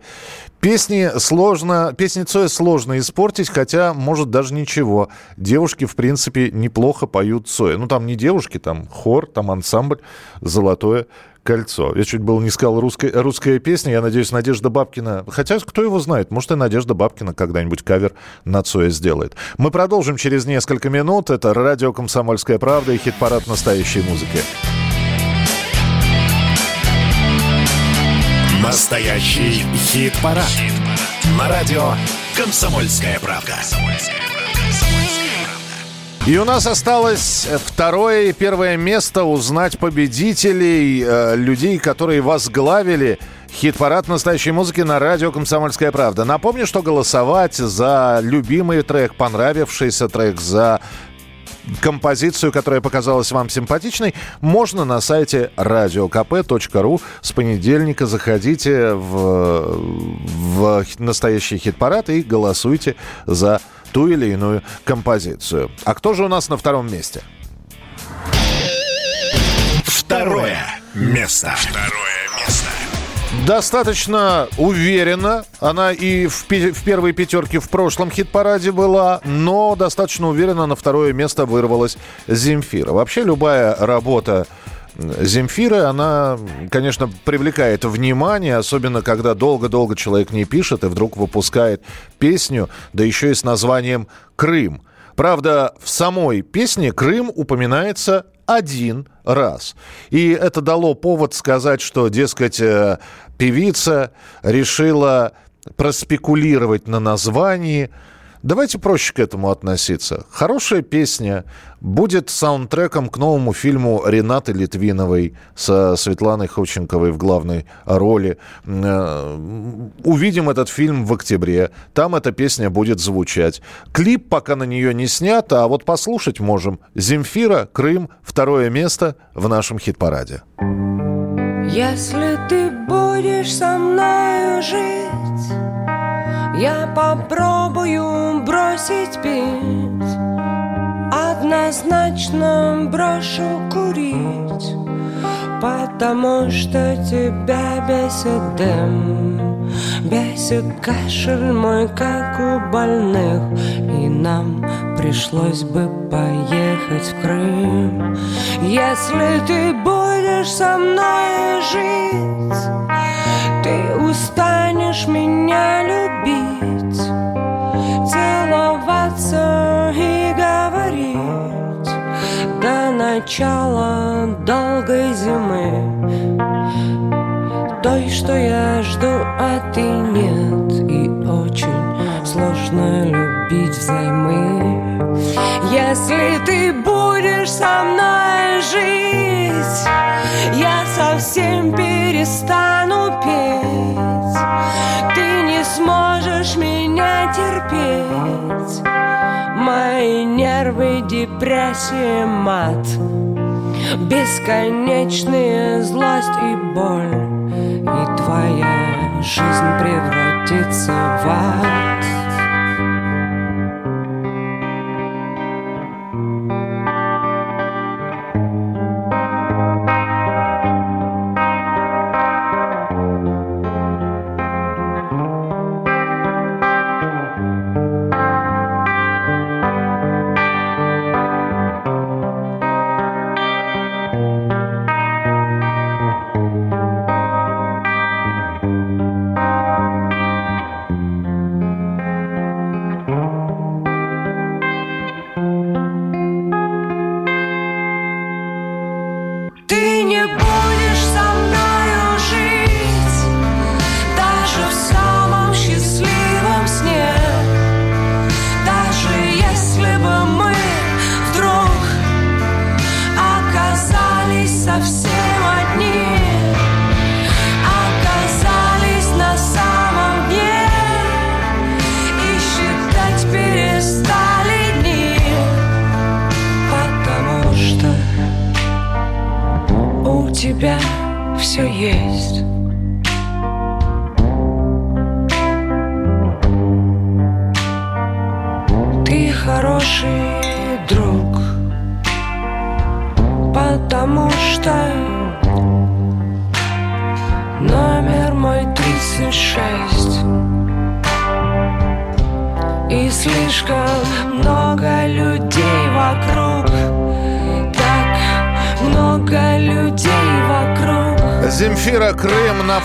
Песни сложно, песни Цоя сложно испортить, хотя, может, даже ничего. Девушки, в принципе, неплохо поют Цоя. Ну, там не девушки, там хор, там ансамбль «Золотое кольцо». Я чуть было не сказал русская, русская песня. Я надеюсь, Надежда Бабкина... Хотя, кто его знает, может, и Надежда Бабкина когда-нибудь кавер на Цоя сделает. Мы продолжим через несколько минут. Это радио «Комсомольская правда» и хит-парад настоящей музыки. Настоящий хит-парад. На радио «Комсомольская правда». И у нас осталось второе и первое место узнать победителей, э, людей, которые возглавили хит-парад настоящей музыки на радио «Комсомольская правда». Напомню, что голосовать за любимый трек, понравившийся трек, за композицию, которая показалась вам симпатичной, можно на сайте radiokp.ru. С понедельника заходите в, в настоящий хит-парад и голосуйте за ту или иную композицию. А кто же у нас на втором месте? Второе место. Второе. Достаточно уверенно. Она и в, в первой пятерке в прошлом хит-параде была, но достаточно уверенно на второе место вырвалась Земфира. Вообще любая работа Земфиры, она, конечно, привлекает внимание, особенно когда долго-долго человек не пишет и вдруг выпускает песню, да еще и с названием «Крым». Правда, в самой песне Крым упоминается один раз. И это дало повод сказать, что, дескать, э, певица решила проспекулировать на названии. Давайте проще к этому относиться. Хорошая песня будет саундтреком к новому фильму Ренаты Литвиновой со Светланой Ходченковой в главной роли. Э, Увидим этот фильм в октябре. Там эта песня будет звучать. Клип пока на нее не снят, а вот послушать можем. Земфира, Крым, второе место в нашем хит-параде. Если ты будешь со мною жить, я попробую бросить пить. Однозначно брошу курить, потому что тебя бесит дым. Бесит кашель мой, как у больных. И нам пришлось бы поехать в Крым. Если ты будешь со мной жить Ты устанешь меня любить Целоваться До начала долгой зимы. Той, что я жду, а ты нет. И очень сложно любить взаймы. Если ты будешь со мной жить Я совсем перестану петь. Ты не сможешь меня терпеть Мои нервы, депрессия, мат. Бесконечная злость и боль. И твоя жизнь превратится в ад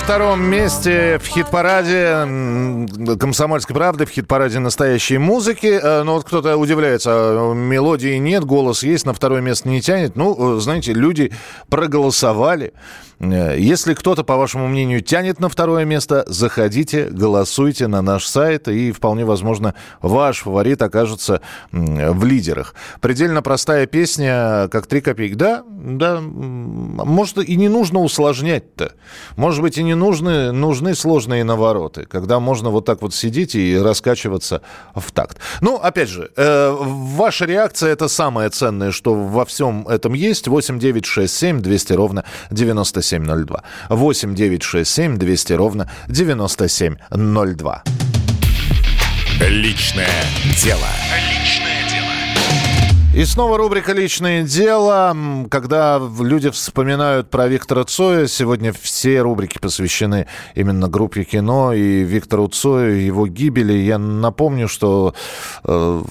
втором месте в хит-параде «Комсомольской правды», в хит-параде настоящей музыки. Э, Ну вот кто-то удивляется, а, мелодии нет, голос есть, на второе место не тянет. Ну, э, знаете, люди проголосовали. Э, Если кто-то, по вашему мнению, тянет на второе место, заходите, голосуйте на наш сайт, и вполне возможно, ваш фаворит окажется в лидерах. Предельно простая песня, как три копейки. Да, да, может, и не нужно усложнять-то. Может быть, и не нужны, нужны сложные навороты, когда можно вот так вот сидеть и раскачиваться в такт. Ну, опять же, э, ваша реакция – это самое ценное, что во всем этом есть. 8 9 6 7 200 ровно 9702. 8 9 6 7 200 ровно 9702. Личное дело. И снова рубрика «Личное дело». Когда люди вспоминают про Виктора Цоя, сегодня все рубрики посвящены именно группе кино и Виктору Цою, его гибели. Я напомню, что э,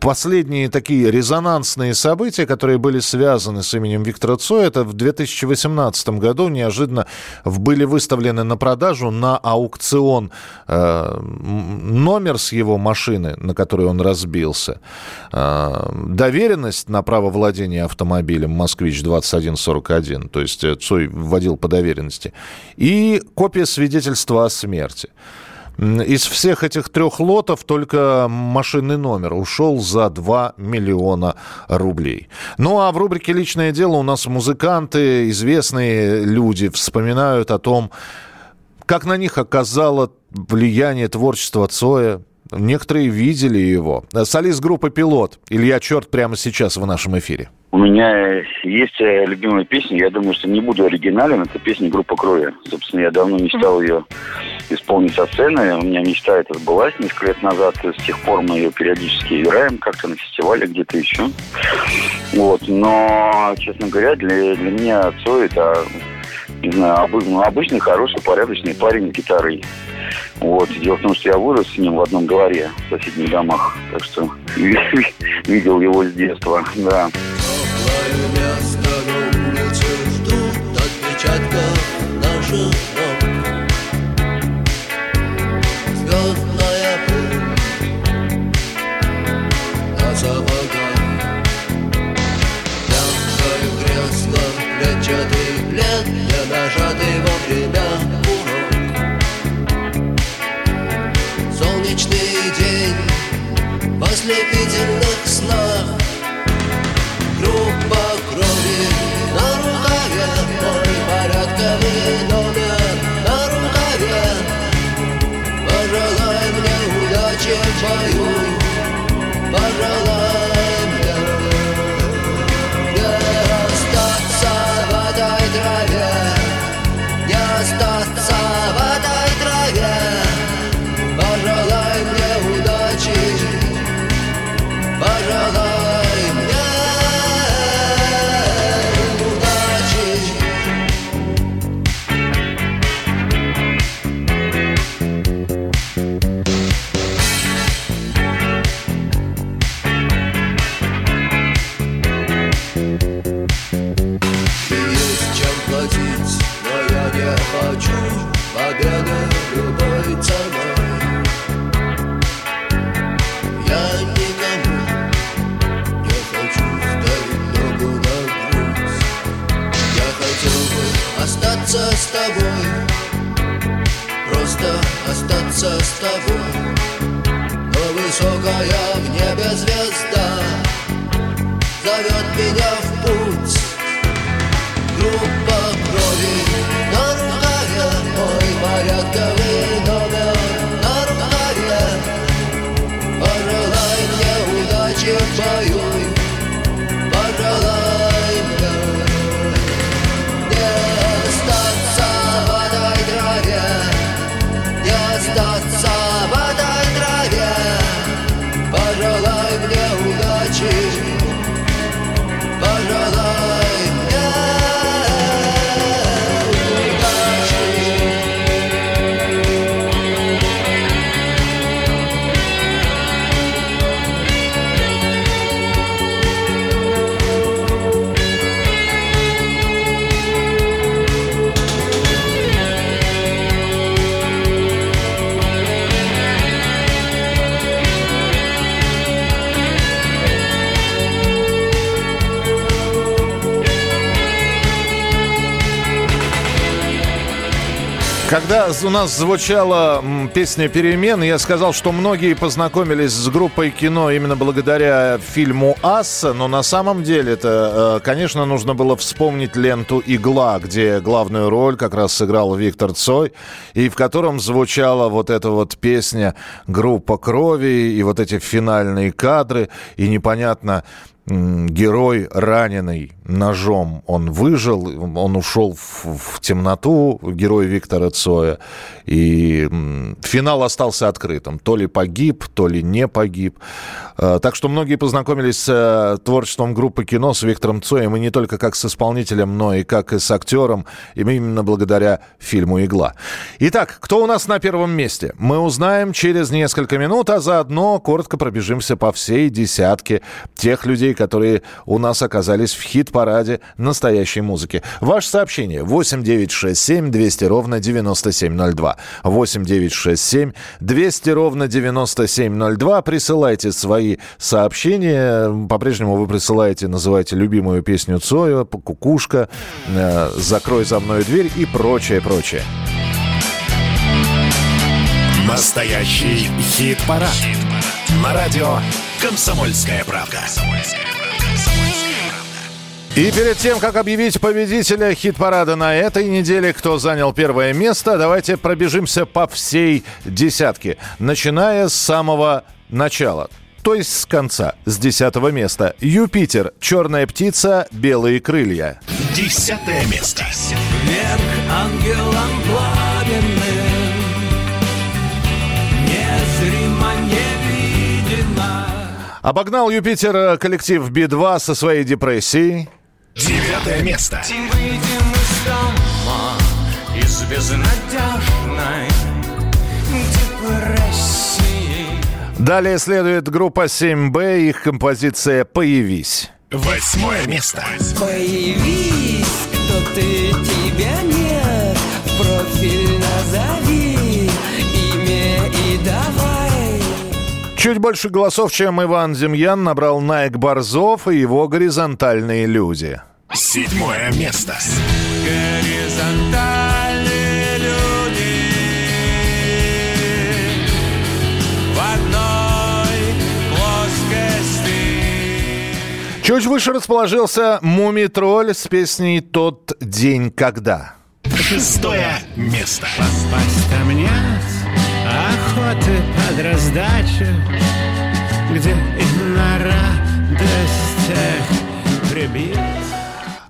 последние такие резонансные события, которые были связаны с именем Виктора Цоя, это в 2018 году неожиданно были выставлены на продажу на аукцион э, номер с его машины, на которой он разбился, э, доверенность на право владения автомобилем «Москвич-2141», то есть э, Цой вводил по доверенности, и копия свидетельства о смерти. Из всех этих трех лотов только машинный номер ушел за 2 миллиона рублей. Ну а в рубрике «Личное дело» у нас музыканты, известные люди вспоминают о том, как на них оказало влияние творчества Цоя. Некоторые видели его. Солист группы «Пилот» Илья Черт прямо сейчас в нашем эфире. У меня есть э, любимая песня, я думаю, что не буду оригинален, это песня группы Крови. Собственно, я давно мечтал ее исполнить со сцены, у меня мечта эта сбылась несколько лет назад, с тех пор мы ее периодически играем, как-то на фестивале, где-то еще. Вот, но, честно говоря, для, для меня Цой это, не знаю, ну, обычный, хороший, порядочный парень с гитарой. Вот. Дело в том, что я вырос с ним в одном дворе в соседних домах, так что видел его с детства, да. Место на улице ждут отпечатков наших день остаться с тобой. Просто остаться с тобой. Но высокая в небе звезда Зовет меня Когда у нас звучала песня «Перемен», я сказал, что многие познакомились с группой кино именно благодаря фильму «Асса», но на самом деле это, э, конечно, нужно было вспомнить ленту «Игла», где главную роль как раз сыграл Виктор Цой, и в котором звучала вот эта вот песня «Группа крови», и вот эти финальные кадры, и непонятно, герой раненый ножом, он выжил, он ушел в, в темноту, герой Виктора Цоя, и финал остался открытым. То ли погиб, то ли не погиб. Э, Так что многие познакомились с э, творчеством группы кино с Виктором Цоем, и не только как с исполнителем, но и как и с актером, именно благодаря фильму «Игла». Итак, кто у нас на первом месте? Мы узнаем через несколько минут, а заодно коротко пробежимся по всей десятке тех людей, которые у нас оказались в хит-параде настоящей музыки. Ваше сообщение 8967 200 ровно 9702. 8967 200 ровно 9702. Присылайте свои сообщения. По-прежнему вы присылаете, называйте любимую песню Цоя, «Кукушка», э, «Закрой за мной дверь» и прочее, прочее. Настоящий хит-парад. На радио «Комсомольская правда». И перед тем, как объявить победителя хит-парада на этой неделе, кто занял первое место, давайте пробежимся по всей десятке, начиная с самого начала. То есть с конца, с десятого места. Юпитер, черная птица, белые крылья. Десятое место. Вверх ангелом пламенным Незримо невидимо Обогнал Юпитер э, коллектив Би-2 со своей депрессией. Девятое место. Выйдем из дома Из безнадежной депрессии Далее следует группа 7Б, их композиция «Появись». Восьмое место. Появись, кто ты, тебя нет В профиль назови Чуть больше голосов, чем Иван Демьян, набрал Найк Борзов и его горизонтальные люди. Седьмое место. Горизонтальные люди В одной плоскости Чуть выше расположился Мумитроль с песней «Тот день, когда». Шестое место. Попасть ко мне охоты под раздачу, где и на радостях прибит.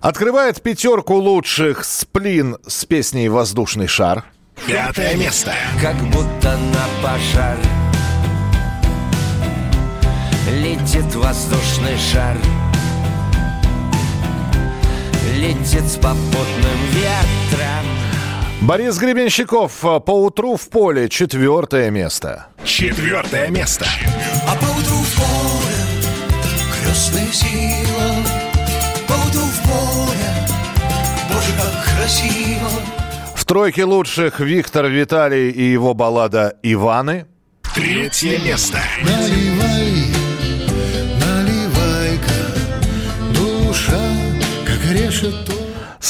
Открывает пятерку лучших «Сплин» с песней «Воздушный шар». Пятое место. Как будто на пожар Летит воздушный шар Летит с попутным ветром Борис Гребенщиков э, «Поутру в поле» четвертое место. Четвертое место. А поутру в поле крестная сила Поутру в поле, боже, как красиво В тройке лучших Виктор Виталий и его баллада «Иваны». Третье место. Наливай, наливай-ка, душа, как решето.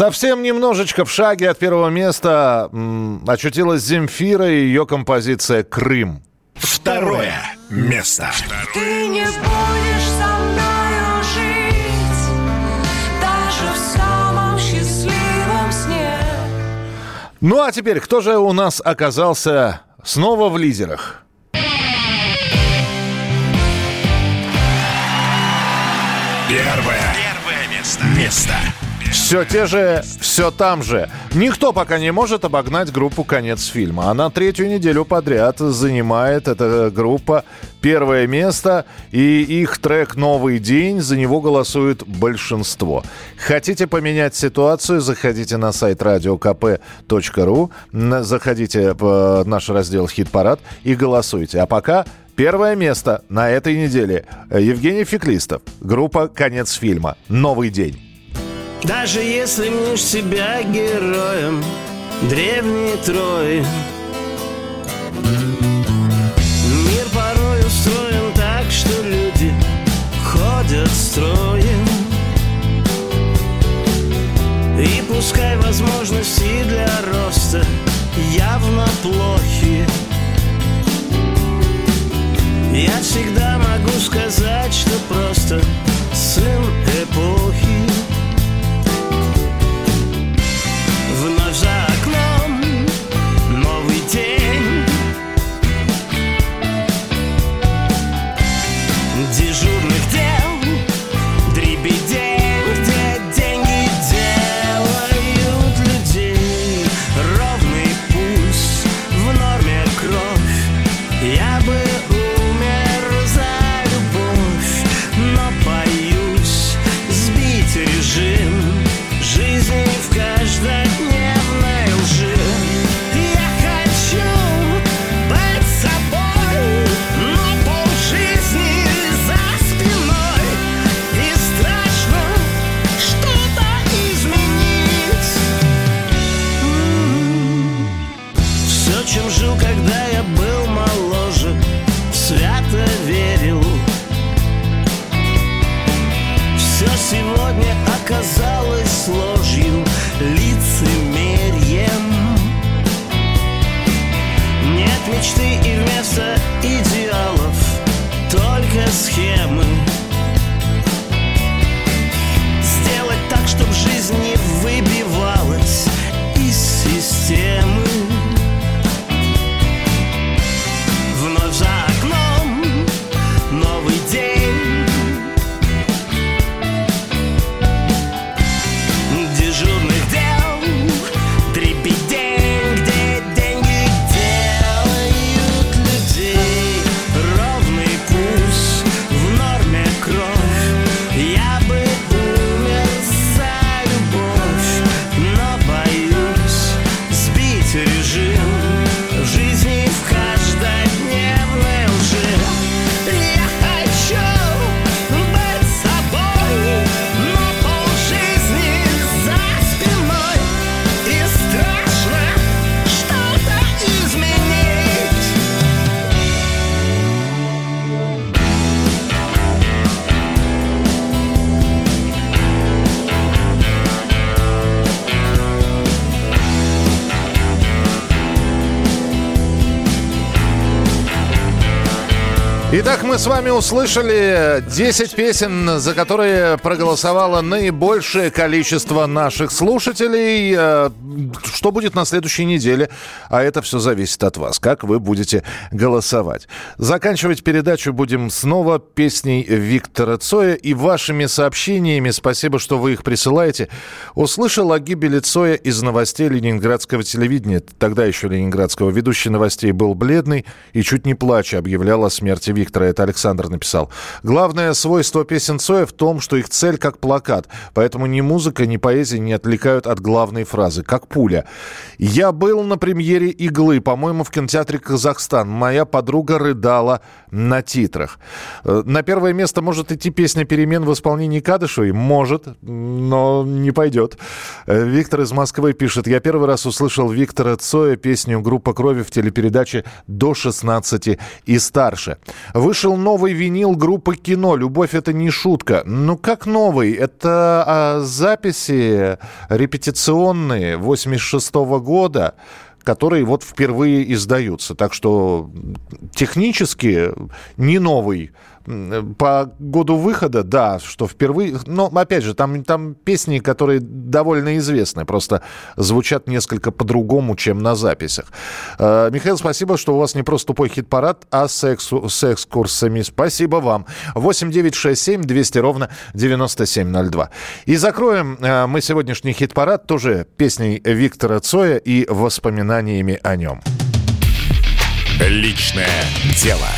Совсем немножечко в шаге от первого места м, очутилась Земфира и ее композиция «Крым». Второе место. Ты не будешь со мною жить Даже в самом счастливом сне Ну а теперь, кто же у нас оказался снова в лидерах? Первое. Первое место. Место. Все те же, все там же. Никто пока не может обогнать группу «Конец фильма». Она третью неделю подряд занимает эта группа первое место, и их трек «Новый день» за него голосует большинство. Хотите поменять ситуацию, заходите на сайт radiokp.ru, заходите в наш раздел «Хит-парад» и голосуйте. А пока Первое место на этой неделе. Евгений Феклистов. Группа «Конец фильма». «Новый день». Даже если мнешь себя героем древней Трои Мир порой устроен так, что люди ходят строем И пускай возможностей для роста явно плохи. Я всегда могу сказать, что просто сын эпохи Вновь за Итак, мы с вами услышали 10 песен, за которые проголосовало наибольшее количество наших слушателей. Э, Что будет на следующей неделе? А это все зависит от вас, как вы будете голосовать. Заканчивать передачу будем снова песней Виктора Цоя и вашими сообщениями. Спасибо, что вы их присылаете. Услышал о гибели Цоя из новостей ленинградского телевидения. Тогда еще ленинградского. Ведущий новостей был бледный и чуть не плача объявлял о смерти Виктора. Это Александр написал. Главное свойство песен Цоя в том, что их цель как плакат. Поэтому ни музыка, ни поэзия не отвлекают от главной фразы, как пуля. Я был на премьере «Иглы», по-моему, в кинотеатре «Казахстан». Моя подруга рыдала на титрах. Э, На первое место может идти песня «Перемен» в исполнении Кадышевой? Может, но не пойдет. Э, Виктор из Москвы пишет. Я первый раз услышал Виктора Цоя песню «Группа крови» в телепередаче «До 16 и старше». Вышел новый винил группы «Кино». «Любовь» — это не шутка. Ну, как новый? Это а, записи репетиционные 86 года которые вот впервые издаются. Так что технически не новый. По году выхода, да, что впервые... Но, опять же, там, там песни, которые довольно известны, просто звучат несколько по-другому, чем на записях. Э, Михаил, спасибо, что у вас не просто тупой хит-парад, а с, эксу- с экскурсами. Спасибо вам. 8 9 6 7 200 ровно 9702. И закроем э, мы сегодняшний хит-парад тоже песней Виктора Цоя и воспоминаниями о нем. Личное дело.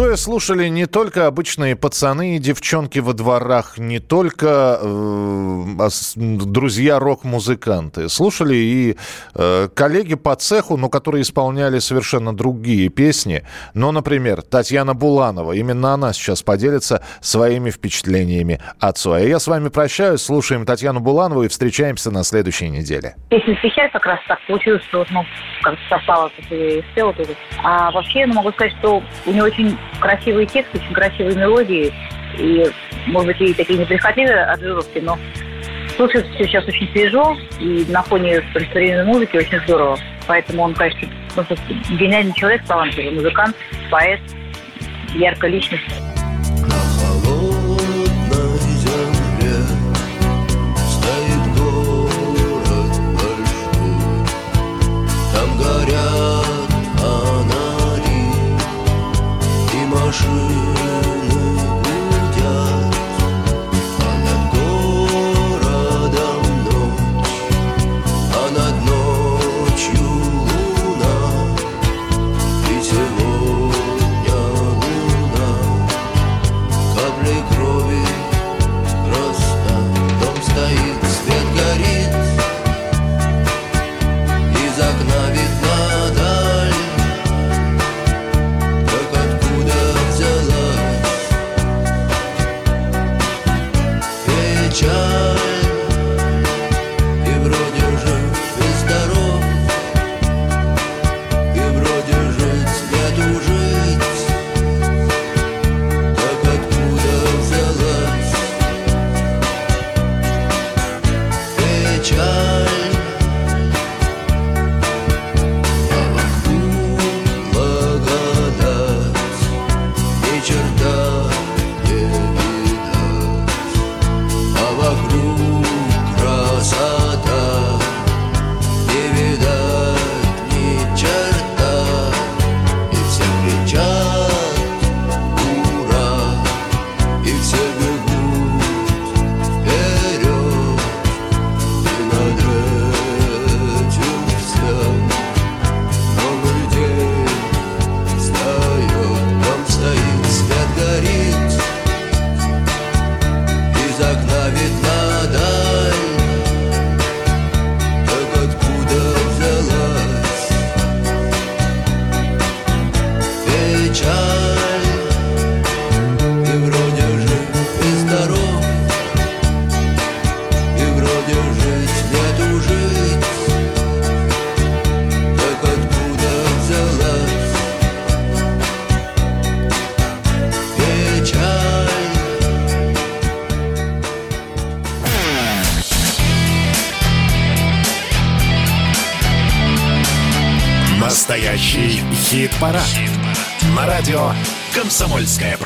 Цоя слушали не только обычные пацаны и девчонки во дворах, не только э, друзья рок-музыканты. Слушали и э, коллеги по цеху, но которые исполняли совершенно другие песни. Ну, например, Татьяна Буланова. Именно она сейчас поделится своими впечатлениями от Цоя. Я с вами прощаюсь, слушаем Татьяну Буланову и встречаемся на следующей неделе. Песня «Встречай» как раз так получилось, что ну, как совпало, что ты спела. А вообще, ну, могу сказать, что у него очень красивые тексты, очень красивые мелодии. И, может быть, и такие неприхотливые аранжировки, но слушать все сейчас очень свежо. И на фоне современной музыки очень здорово. Поэтому он, конечно, гениальный человек, талантливый музыкант, поэт, яркая личность. 是 Хит-парад. На радио «Комсомольская